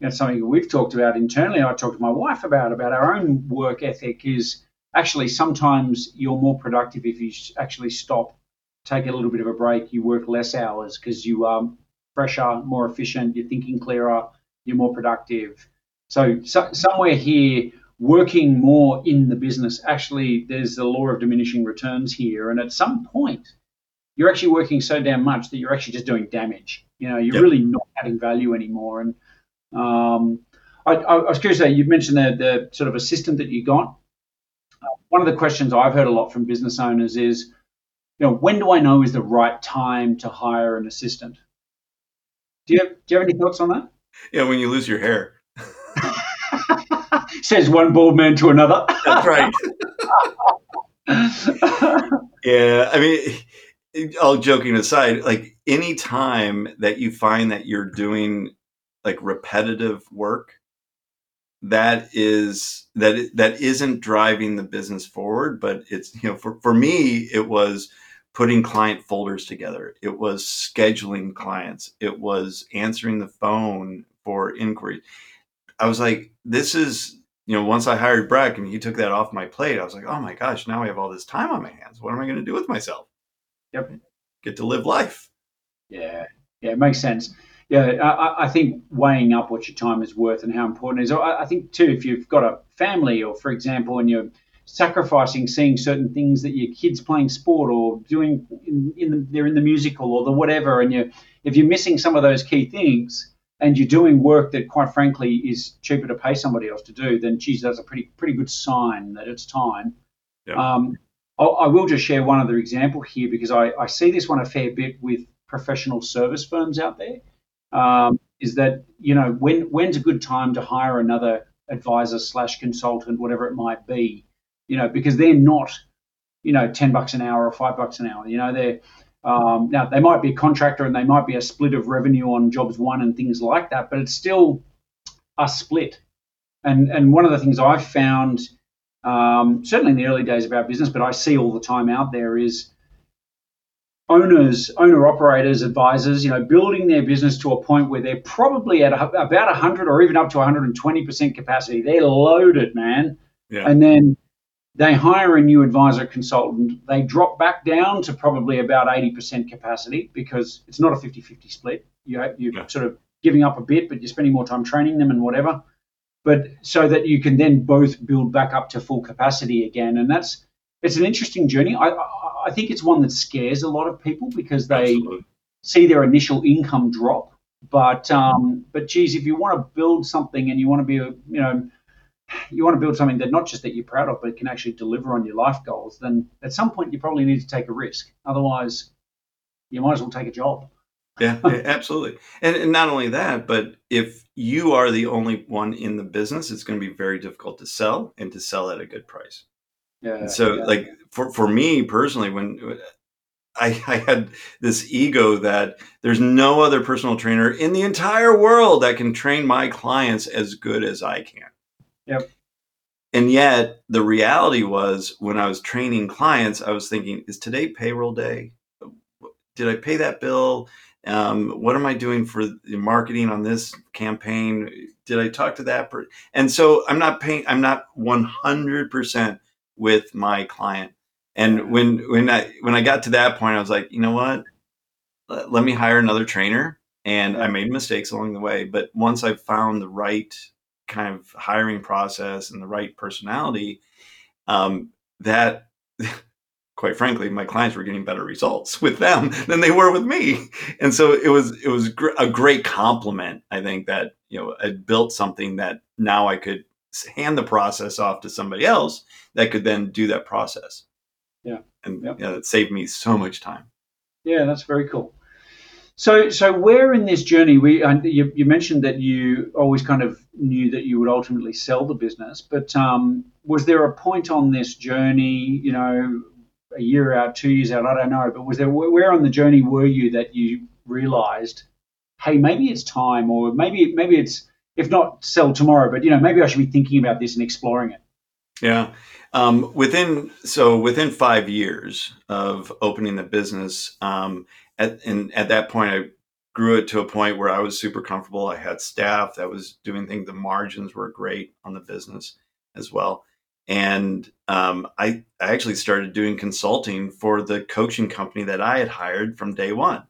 you know, something we've talked about internally. I talked to my wife about about our own work ethic is actually sometimes you're more productive if you actually stop, take a little bit of a break, you work less hours because you are fresher, more efficient, you're thinking clearer, you're more productive. So, so somewhere here working more in the business, actually, there's the law of diminishing returns here. And at some point, you're actually working so damn much that you're actually just doing damage. You know, you're yep. really not adding value anymore. And um, I, I, was curious that you mentioned the, the sort of assistant that you got. Uh, one of the questions I've heard a lot from business owners is, you know, when do I know is the right time to hire an assistant? Do you have, do you have any thoughts on that? Yeah, when you lose your hair. Says one bald man to another. That's right. yeah, I mean, all joking aside, like any time that you find that you're doing like repetitive work, that is that that isn't driving the business forward, but it's you know for for me it was putting client folders together. It was scheduling clients. It was answering the phone for inquiries. I was like, this is you know, once I hired Breck and he took that off my plate, I was like, oh my gosh, now I have all this time on my hands. What am I going to do with myself? Yep. Get to live life. Yeah. Yeah, it makes sense. Yeah, I, I think weighing up what your time is worth and how important it is. I, I think too, if you've got a family, or for example, and you're sacrificing seeing certain things that your kids playing sport or doing in, in the, they're in the musical or the whatever, and you if you're missing some of those key things, and you're doing work that, quite frankly, is cheaper to pay somebody else to do, then geez, that's a pretty pretty good sign that it's time. Yeah. Um, I will just share one other example here because I, I, see this one a fair bit with professional service firms out there. Um, is that you know when when's a good time to hire another advisor slash consultant, whatever it might be, you know, because they're not, you know, ten bucks an hour or five bucks an hour. You know, they're um, now, they might be a contractor and they might be a split of revenue on jobs one and things like that, but it's still a split. And, and one of the things I've found, um, certainly in the early days of our business, but I see all the time out there is owners, owner operators, advisors, you know, building their business to a point where they're probably at a, about 100 or even up to 120% capacity. They're loaded, man. Yeah. And then they hire a new advisor consultant. They drop back down to probably about 80% capacity because it's not a 50 50 split. You, are yeah. sort of giving up a bit, but you're spending more time training them and whatever. But so that you can then both build back up to full capacity again. And that's it's an interesting journey. I, I, I think it's one that scares a lot of people because they Absolutely. see their initial income drop But um, but geez, if you want to build something and you want to be a you know you want to build something that not just that you're proud of, but can actually deliver on your life goals, then at some point you probably need to take a risk. Otherwise, you might as well take a job. yeah, absolutely. And, and not only that, but if you are the only one in the business, it's going to be very difficult to sell and to sell at a good price. Yeah. And so, yeah. like for for me personally, when I, I had this ego that there's no other personal trainer in the entire world that can train my clients as good as I can. Yep. And yet, the reality was when I was training clients, I was thinking, is today payroll day? Did I pay that bill? Um, what am I doing for the marketing on this campaign? Did I talk to that person? And so I'm not paying, I'm not 100% with my client. And when when I when I got to that point, I was like, you know what? Let, let me hire another trainer. And I made mistakes along the way, but once I found the right kind of hiring process and the right personality, um, that quite frankly, my clients were getting better results with them than they were with me. And so it was it was gr- a great compliment. I think that you know I built something that now I could hand the process off to somebody else that could then do that process. Yeah. and yeah, it saved me so much time. Yeah, that's very cool. So, so where in this journey we you, you mentioned that you always kind of knew that you would ultimately sell the business, but um, was there a point on this journey, you know, a year out, two years out, I don't know, but was there where on the journey were you that you realized, hey, maybe it's time, or maybe maybe it's if not sell tomorrow, but you know, maybe I should be thinking about this and exploring it. Yeah. Um, within so within five years of opening the business, um, at and at that point, I grew it to a point where I was super comfortable. I had staff that was doing things. The margins were great on the business as well, and um, I I actually started doing consulting for the coaching company that I had hired from day one.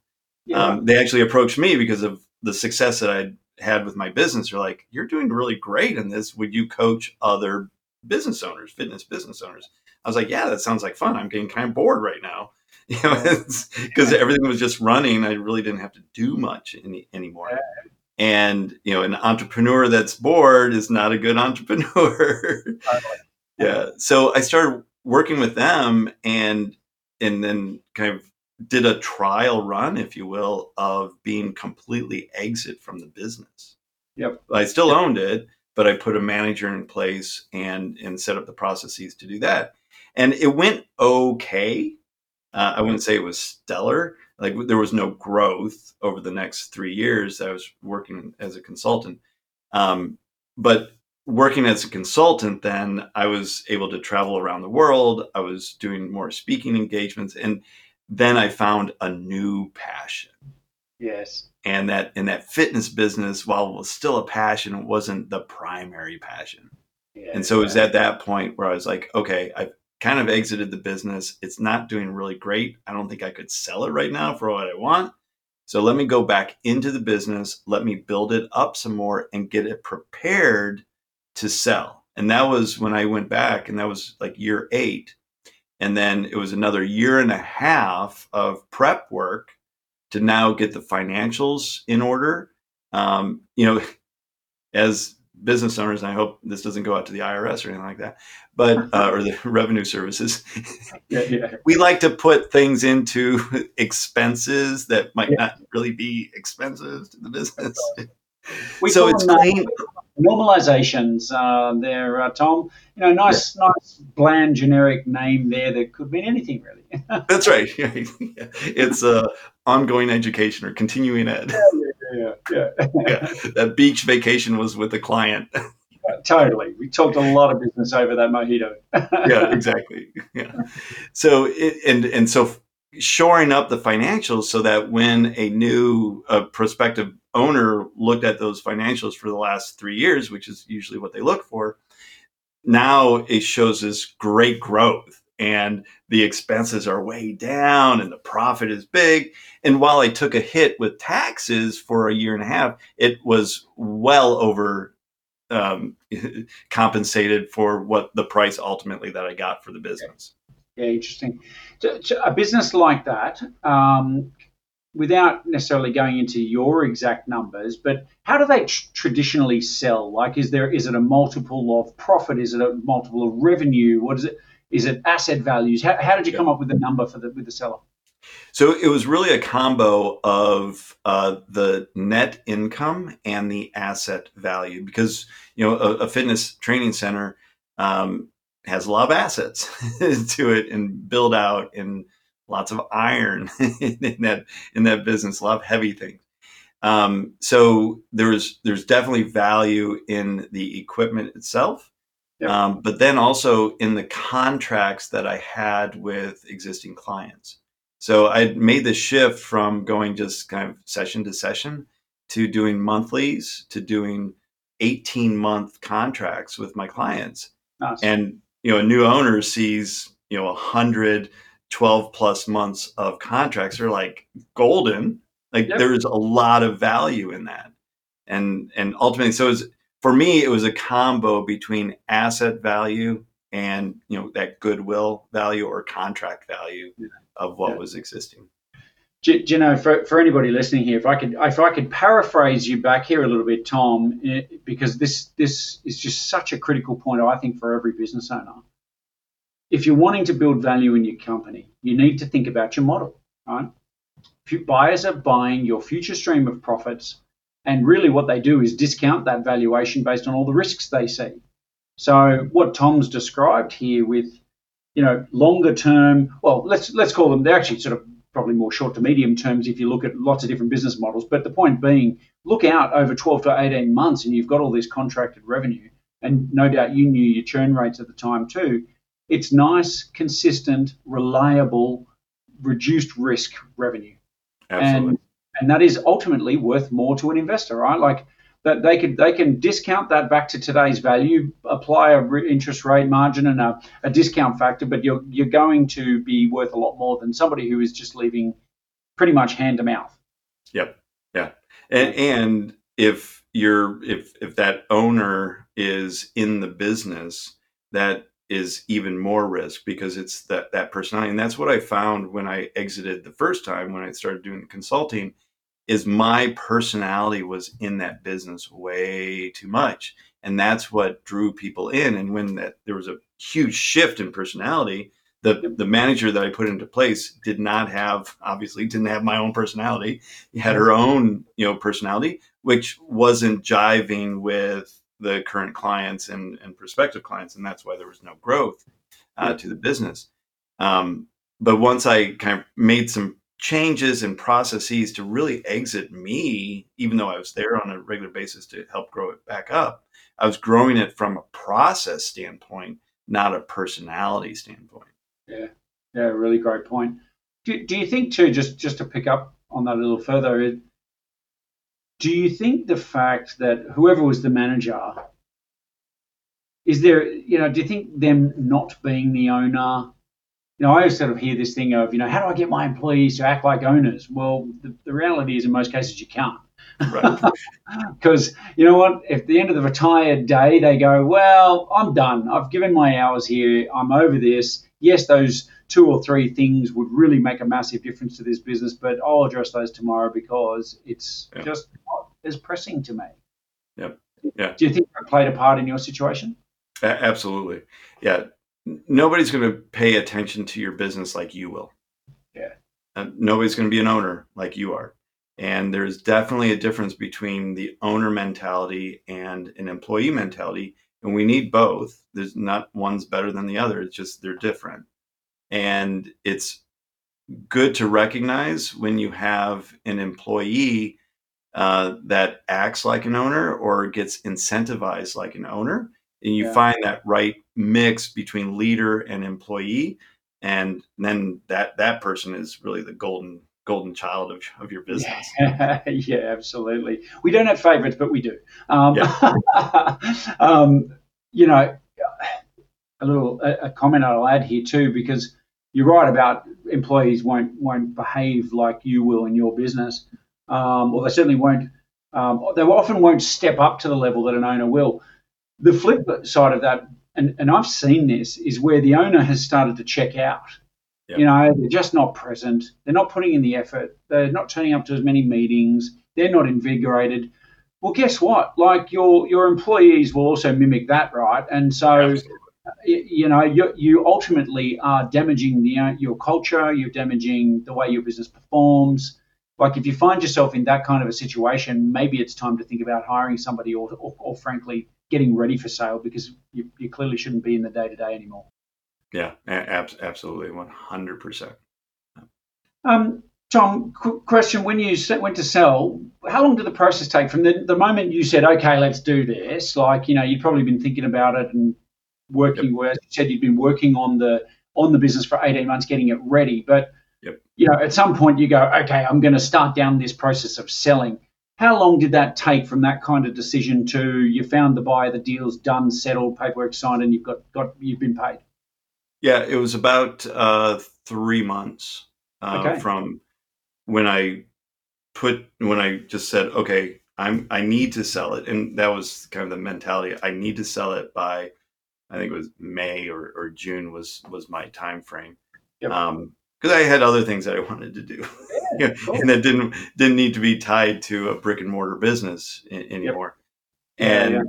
Yeah. Um, they actually approached me because of the success that I'd had with my business. They're like, "You're doing really great in this. Would you coach other business owners, fitness business owners?" I was like, "Yeah, that sounds like fun. I'm getting kind of bored right now, you know, because everything was just running. I really didn't have to do much any, anymore." And you know, an entrepreneur that's bored is not a good entrepreneur. yeah. So I started working with them, and and then kind of did a trial run, if you will, of being completely exit from the business. Yep. I still owned it, but I put a manager in place and and set up the processes to do that. And it went okay. Uh, I wouldn't say it was stellar. Like there was no growth over the next three years. I was working as a consultant, um, but working as a consultant, then I was able to travel around the world. I was doing more speaking engagements, and then I found a new passion. Yes. And that in that fitness business, while it was still a passion, it wasn't the primary passion. Yeah, And so it was at that point where I was like, okay, I've kind of exited the business. It's not doing really great. I don't think I could sell it right now for what I want. So let me go back into the business, let me build it up some more and get it prepared to sell. And that was when I went back, and that was like year eight. And then it was another year and a half of prep work to now get the financials in order. Um, you know, as business owners, and I hope this doesn't go out to the IRS or anything like that, but uh, or the revenue services. Yeah, yeah. we like to put things into expenses that might Yeah. not really be expenses to the business. We so it's clean. Normalizations uh, there, uh, Tom. You know, nice, nice, bland, generic name there that could mean anything really. That's right. it's uh, ongoing education or continuing ed. yeah, yeah, yeah. That beach vacation was with a client. totally. We talked a lot of business over that mojito. yeah, exactly. Yeah. So it, and and so shoring up the financials so that when a new uh, prospective owner looked at those financials for the last three years, which is usually what they look for, now it shows this great growth and the expenses are way down and the profit is big. And while I took a hit with taxes for a year and a half, it was well over um, compensated for what the price ultimately that I got for the business. Yeah, interesting. So, so a business like that, um, without necessarily going into your exact numbers, but how do they tr- traditionally sell? Like, is there is it a multiple of profit? Is it a multiple of revenue? What is it? Is it asset values? How, how did you come up with the number for the with the seller? So it was really a combo of uh, the net income and the asset value because you know a, a fitness training center um, has a lot of assets to it and build out and lots of iron in that in that business, a lot of heavy things. Um, so there's there's definitely value in the equipment itself, yep. um, but then also in the contracts that I had with existing clients. So I made the shift from going just kind of session to session to doing monthlies to doing 18 month contracts with my clients. Nice. And you know, a new owner sees you know a hundred 12 plus months of contracts are like golden. Like yep. there's a lot of value in that. And and ultimately so was for me it was a combo between asset value and you know that goodwill value or contract value yeah. of what yeah. was existing. Do, do, you know, for, for anybody listening here, if I could if I could paraphrase you back here a little bit, Tom, eh, because this this is just such a critical point, I think, for every business owner if you're wanting to build value in your company, you need to think about your model, right? Buyers are buying your future stream of profits, and really what they do is discount that valuation based on all the risks they see. So what Tom's described here with, you know, longer term, well, let's let's call them they're actually sort of probably more short to medium terms if you look at lots of different business models. But the point being, look out over 12 to 18 months and you've got all this contracted revenue. And no doubt you knew your churn rates at the time too it's nice, consistent, reliable, reduced risk revenue. Absolutely. And and that is ultimately worth more to an investor, right? Like that they could they can discount that back to today's value, apply a re- interest rate margin and a, a discount factor, but you're you're going to be worth a lot more than somebody who is just leaving pretty much hand to mouth. Yep. Yeah. And and if you're if if that owner is in the business that is even more risk because it's that that personality and that's what i found when i exited the first time when i started doing consulting is my personality was in that business way too much. And that's what drew people in. And when that there was a huge shift in personality the the manager that i put into place did not have obviously didn't have my own personality. He had her own you know personality which wasn't jiving with the current clients and, and prospective clients, and that's why there was no growth uh, to the business. Um, but once I kind of made some changes and processes to really exit me, even though I was there on a regular basis to help grow it back up, I was growing it from a process standpoint, not a personality standpoint. Yeah, yeah, really great point. Do, do you think too, just just to pick up on that a little further, it, do you think the fact that whoever was the manager is there you know do you think them not being the owner you know i always sort of hear this thing of you know how do i get my employees to act like owners well the, the reality is in most cases you can't because right. you know what if at the end of the retired day they go well i'm done i've given my hours here i'm over this yes those two or three things would really make a massive difference to this business, but I'll address those tomorrow because it's yeah. just not as pressing to me. Yep. Yeah. Do you think that played a part in your situation? A- absolutely. Yeah. Nobody's going to pay attention to your business like you will. Yeah. Uh, nobody's going to be an owner like you are. And there's definitely a difference between the owner mentality and an employee mentality. And we need both. There's not one's better than the other. It's just they're different. And it's good to recognize when you have an employee uh, that acts like an owner or gets incentivized like an owner. And you yeah. find that right mix between leader and employee. And then that, that person is really the golden golden child of, of your business. Yeah, yeah, absolutely. We don't have favorites, but we do. Um, yeah. um, you know, a little a, a comment I'll add here too, because you're right about employees won't won't behave like you will in your business, um, or they certainly won't. Um, they often won't step up to the level that an owner will. The flip side of that, and, and I've seen this, is where the owner has started to check out. Yep. You know, they're just not present. They're not putting in the effort. They're not turning up to as many meetings. They're not invigorated. Well, guess what? Like your your employees will also mimic that, right? And so, you know, you, you ultimately are damaging the uh, your culture. You're damaging the way your business performs. Like if you find yourself in that kind of a situation, maybe it's time to think about hiring somebody, or or, or frankly, getting ready for sale because you, you clearly shouldn't be in the day to day anymore. Yeah, ab- absolutely, one hundred percent. Um, Tom, question: When you went to sell, how long did the process take from the, the moment you said, "Okay, let's do this"? Like, you know, you'd probably been thinking about it and working. Yep. Where you said you'd been working on the on the business for eighteen months, getting it ready. But yep. you know, at some point, you go, "Okay, I'm going to start down this process of selling." How long did that take from that kind of decision to you found the buyer, the deal's done, settled, paperwork signed, and you've got got you've been paid? Yeah, it was about uh, three months uh, okay. from when I put when I just said, okay, I'm I need to sell it, and that was kind of the mentality. I need to sell it by, I think it was May or, or June was was my time frame. Yep. Um, because I had other things that I wanted to do, yeah, cool. and that didn't didn't need to be tied to a brick and mortar business in, anymore. Yep. And yeah,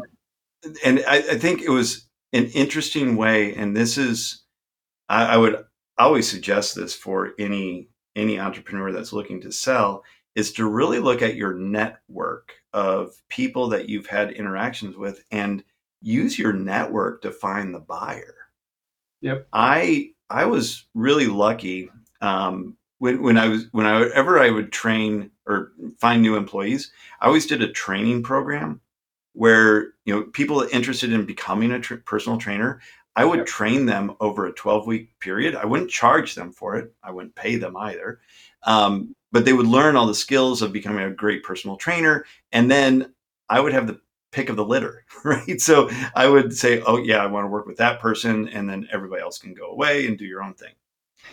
yeah. and I, I, think it was an interesting way, and this is I, I would always suggest this for any any entrepreneur that's looking to sell is to really look at your network of people that you've had interactions with and use your network to find the buyer. Yep. I I was really lucky um, when when I was whenever I would train or find new employees, I always did a training program where you know people interested in becoming a tr- personal trainer I would yep. train them over a 12 week period. I wouldn't charge them for it. I wouldn't pay them either. Um, but they would learn all the skills of becoming a great personal trainer. And then I would have the pick of the litter, right? So I would say, oh, yeah, I want to work with that person. And then everybody else can go away and do your own thing.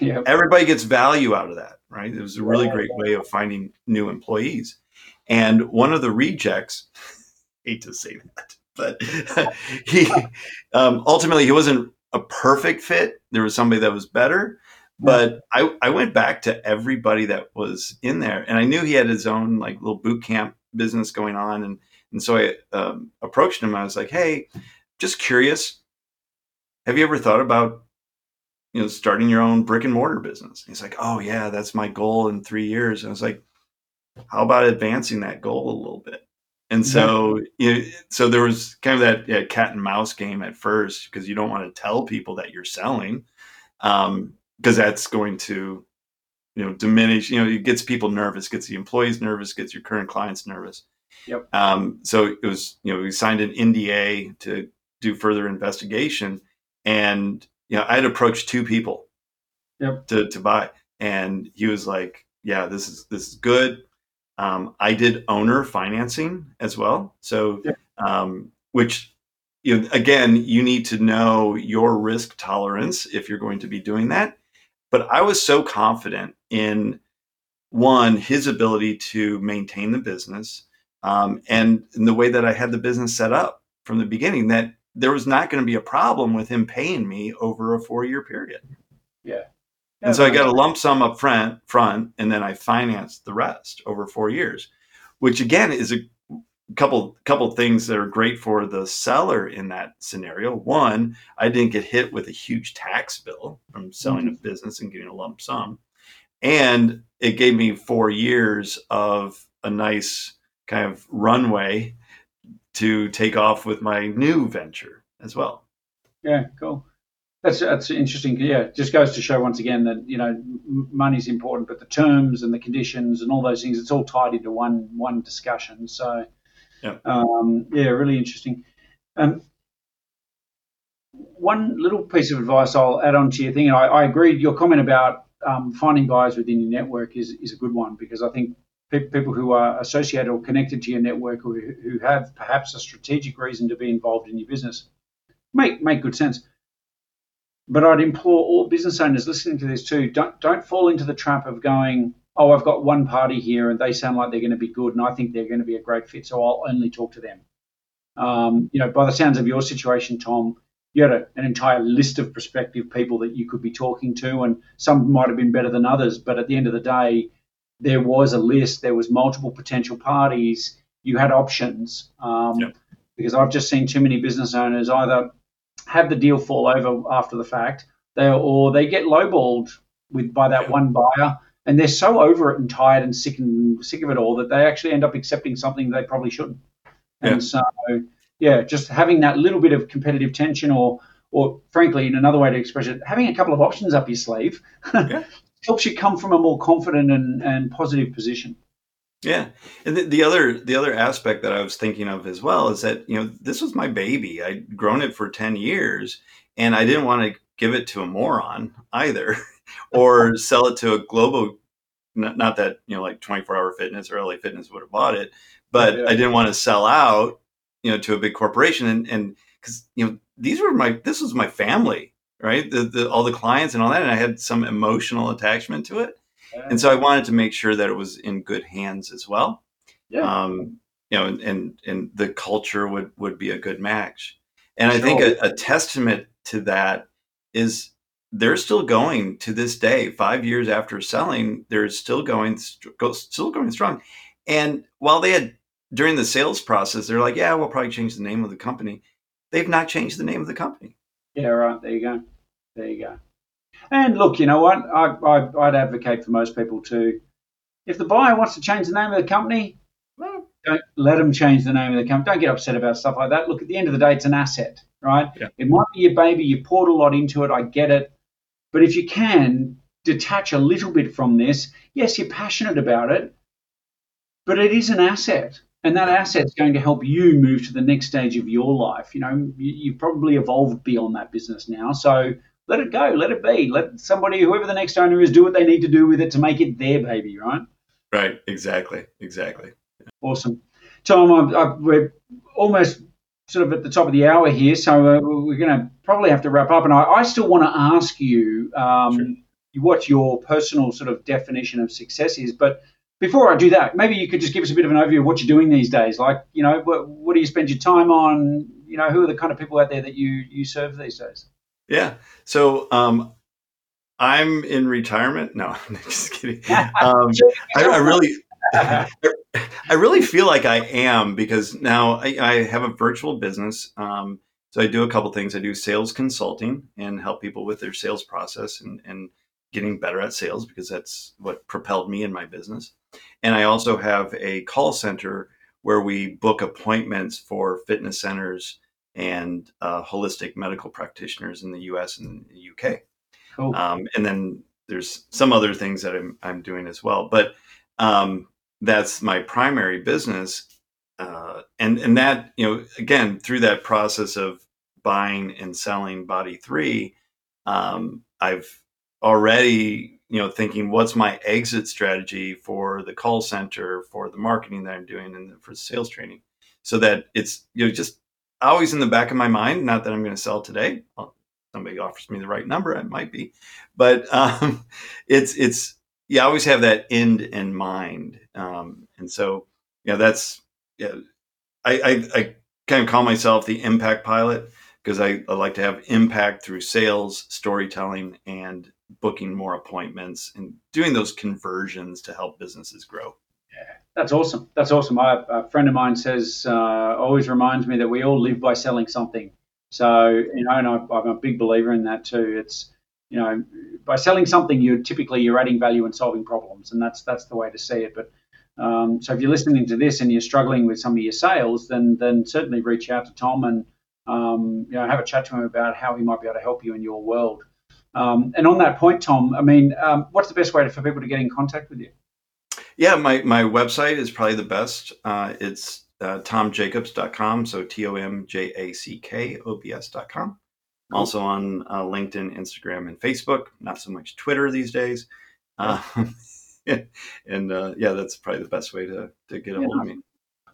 Yep. Everybody gets value out of that, right? It was a really great way of finding new employees. And one of the rejects, hate to say that, but he um, ultimately he wasn't a perfect fit. There was somebody that was better. But I, I went back to everybody that was in there, and I knew he had his own like little boot camp business going on, and and so I um, approached him. I was like, "Hey, just curious, have you ever thought about you know starting your own brick and mortar business?" He's like, "Oh yeah, that's my goal in three years." And I was like, "How about advancing that goal a little bit?" And so, you know, so there was kind of that yeah, cat and mouse game at first because you don't want to tell people that you're selling, because um, that's going to, you know, diminish. You know, it gets people nervous, gets the employees nervous, gets your current clients nervous. Yep. Um, so it was, you know, we signed an NDA to do further investigation, and you know, I had approached two people, yep. to to buy, and he was like, "Yeah, this is this is good." Um, I did owner financing as well. So, yeah. um, which, you know, again, you need to know your risk tolerance if you're going to be doing that. But I was so confident in one, his ability to maintain the business um, and in the way that I had the business set up from the beginning that there was not going to be a problem with him paying me over a four year period. Yeah and so I got a lump sum up front, front, and then I financed the rest over four years, which again is a couple couple things that are great for the seller in that scenario. One, I didn't get hit with a huge tax bill from selling mm-hmm. a business and getting a lump sum, and it gave me four years of a nice kind of runway to take off with my new venture as well. Yeah, cool. That's that's interesting. Yeah, just goes to show once again that you know money's important, but the terms and the conditions and all those things, it's all tied into one one discussion. So, yeah, um, yeah, really interesting. Um, one little piece of advice I'll add on to your thing, and I, I agree. Your comment about um, finding buyers within your network is is a good one because I think people who are associated or connected to your network or who have perhaps a strategic reason to be involved in your business make make good sense but I'd implore all business owners listening to this too, don't don't fall into the trap of going, oh, I've got one party here and they sound like they're going to be good and I think they're going to be a great fit, so I'll only talk to them. Um, you know, by the sounds of your situation, Tom, you had a, an entire list of prospective people that you could be talking to, and some might have been better than others. But at the end of the day, there was a list, there was multiple potential parties, you had options. Um, yep. Because I've just seen too many business owners either have the deal fall over after the fact, they or they get lowballed with by that yep. one buyer, and they're so over it and tired and sick and sick of it all that they actually end up accepting something they probably shouldn't. And so, yeah, just having that little bit of competitive tension, or or frankly, in another way to express it, having a couple of options up your sleeve yeah. Helps you come from a more confident and, and positive position. Yeah, and the, the, other the other aspect that I was thinking of as well is that you know this was my baby. I'd grown it for ten years, and I didn't want to give it to a moron either, or sell it to a global. Not, not that you know, like twenty four hour fitness or LA Fitness would have bought it, but yeah. I didn't want to sell out, you know, to a big corporation, and and because you know these were my this was my family, right? The, the all the clients and all that, and I had some emotional attachment to it and so I wanted to make sure that it was in good hands as well. Yeah. Um, you know, and, and, and the culture would would be a good match. And sure. I think a, a testament to that is they're still going to this day. Five years after selling, they're still going still going strong. And while they had during the sales process, they're like, "Yeah, we'll probably change the name of the company." They've not changed the name of the company. Yeah, right. There you go. There you go. And look, you know what? I, I, would advocate for most people to, if the buyer wants to change the name of the company, well, don't let them change the name of the company. Don't get upset about stuff like that. Look, at the end of the day, it's an asset, right? Yeah. It might be your baby. You poured a lot into it. I get it. But if you can detach a little bit from this, yes, you're passionate about it, but it is an asset. And that asset is going to help you move to the next stage of your life. You know, you, have probably evolved beyond that business now. So let it go, let it be. Let somebody, whoever the next owner is, do what they need to do with it to make it their baby, right? Right, exactly, exactly. Awesome. Tom, I, I, we're almost sort of at the top of the hour here, so uh, we're going to probably have to wrap up. And I, I still want to ask you um, sure. what your personal sort of definition of success is. But before I do that, maybe you could just give us a bit of an overview of what you're doing these days. Like, you know, what, what do you spend your time on? You know, who are the kind of people out there that you you serve these days? Yeah. So um, I'm in retirement. No, I'm just kidding. Um, I, I, really, I really feel like I am because now I, I have a virtual business. Um, so I do a couple things. I do sales consulting and help people with their sales process and, and getting better at sales because that's what propelled me in my business. And I also have a call center where we book appointments for fitness centers and uh, holistic medical practitioners in the U.S. and the U.K. Cool. Um, and then there's some other things that I'm, I'm doing as well, but um, that's my primary business. Uh, and and that you know again through that process of buying and selling Body Three, um, I've already you know thinking what's my exit strategy for the call center, for the marketing that I'm doing, and for sales training, so that it's you know just always in the back of my mind. Not that I'm going to sell today. Well, somebody offers me the right number, it might be, but um, it's it's you always have that end in mind, um, and so yeah, that's yeah. I, I, I kind of call myself the impact pilot because I, I like to have impact through sales, storytelling, and booking more appointments and doing those conversions to help businesses grow. That's awesome. That's awesome. I, a friend of mine says, uh, always reminds me that we all live by selling something. So, you know, and I, I'm a big believer in that too. It's, you know, by selling something, you're typically you're adding value and solving problems, and that's that's the way to see it. But um, so if you're listening to this and you're struggling with some of your sales, then then certainly reach out to Tom and um, you know have a chat to him about how he might be able to help you in your world. Um, and on that point, Tom, I mean, um, what's the best way for people to get in contact with you? Yeah, my, my website is probably the best. Uh, it's uh, tomjackobs.com. So T O M J A C K O B S.com. I'm also on uh, LinkedIn, Instagram, and Facebook. Not so much Twitter these days. Uh, and uh, yeah, that's probably the best way to, to get a hold of me.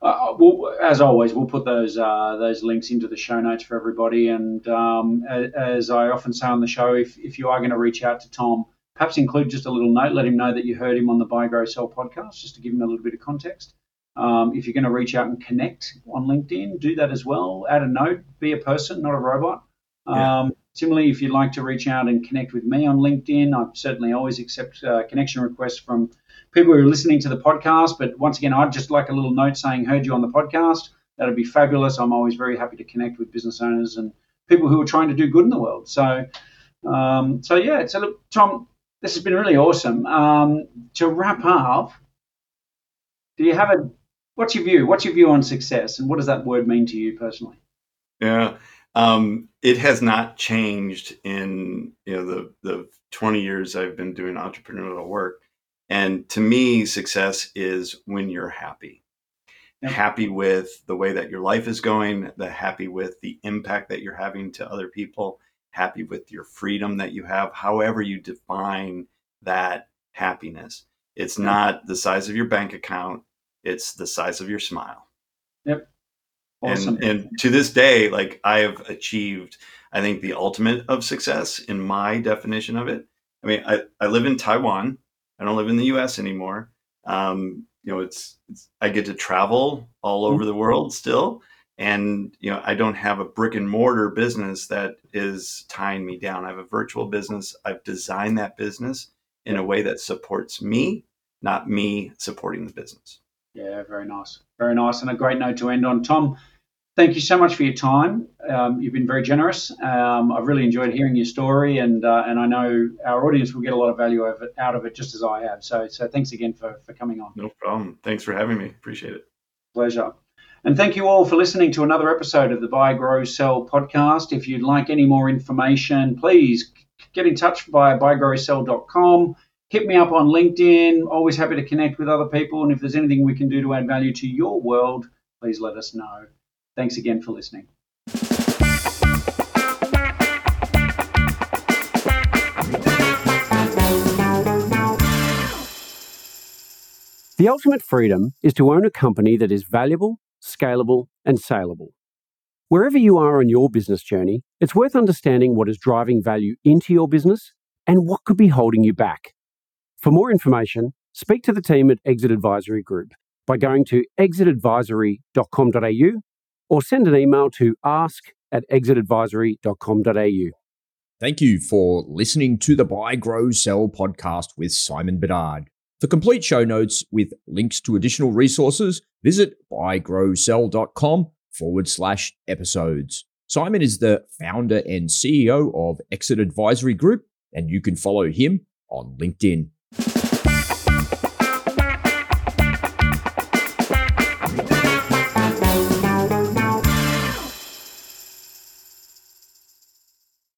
Uh, well, as always, we'll put those uh, those links into the show notes for everybody. And um, as I often say on the show, if, if you are going to reach out to Tom, Perhaps include just a little note, let him know that you heard him on the Buy Grow Sell podcast, just to give him a little bit of context. Um, if you're going to reach out and connect on LinkedIn, do that as well. Add a note, be a person, not a robot. Yeah. Um, similarly, if you'd like to reach out and connect with me on LinkedIn, I certainly always accept uh, connection requests from people who are listening to the podcast. But once again, I'd just like a little note saying, heard you on the podcast. That'd be fabulous. I'm always very happy to connect with business owners and people who are trying to do good in the world. So, um, so yeah. So look, Tom, this has been really awesome. Um, to wrap up, do you have a what's your view? What's your view on success, and what does that word mean to you personally? Yeah, um, it has not changed in you know the the 20 years I've been doing entrepreneurial work. And to me, success is when you're happy. Yep. Happy with the way that your life is going, the happy with the impact that you're having to other people, happy with your freedom that you have, however you define that happiness. It's not the size of your bank account, it's the size of your smile. Yep. Awesome. And, and to this day, like I have achieved, I think the ultimate of success in my definition of it. I mean, I, I live in Taiwan. I don't live in the U.S. anymore. Um, you know, it's, it's, I get to travel all over the world still, and you know, I don't have a brick and mortar business that is tying me down. I have a virtual business. I've designed that business in a way that supports me, not me supporting the business. Yeah, very nice, very nice, and a great note to end on. Tom, thank you so much for your time. Um, you've been very generous. Um, I've really enjoyed hearing your story, and uh, and I know our audience will get a lot of value of it, out of it, just as I have. So so thanks again for for coming on. No problem. Thanks for having me. Appreciate it. Pleasure. And thank you all for listening to another episode of the Buy, Grow, Sell podcast. If you'd like any more information, please get in touch via buygrowsell.com. Hit me up on LinkedIn. Always happy to connect with other people. And if there's anything we can do to add value to your world, please let us know. Thanks again for listening. The ultimate freedom is to own a company that is valuable, scalable, and saleable. Wherever you are on your business journey, it's worth understanding what is driving value into your business and what could be holding you back. For more information, speak to the team at Exit Advisory Group by going to exitadvisory.com.au or send an email to ask at exitadvisory.com.au. Thank you for listening to the Buy, Grow, Sell podcast with Simon Bedard. For complete show notes with links to additional resources, visit buygrowsell.com forward slash episodes. Simon is the founder and CEO of Exit Advisory Group, and you can follow him on LinkedIn.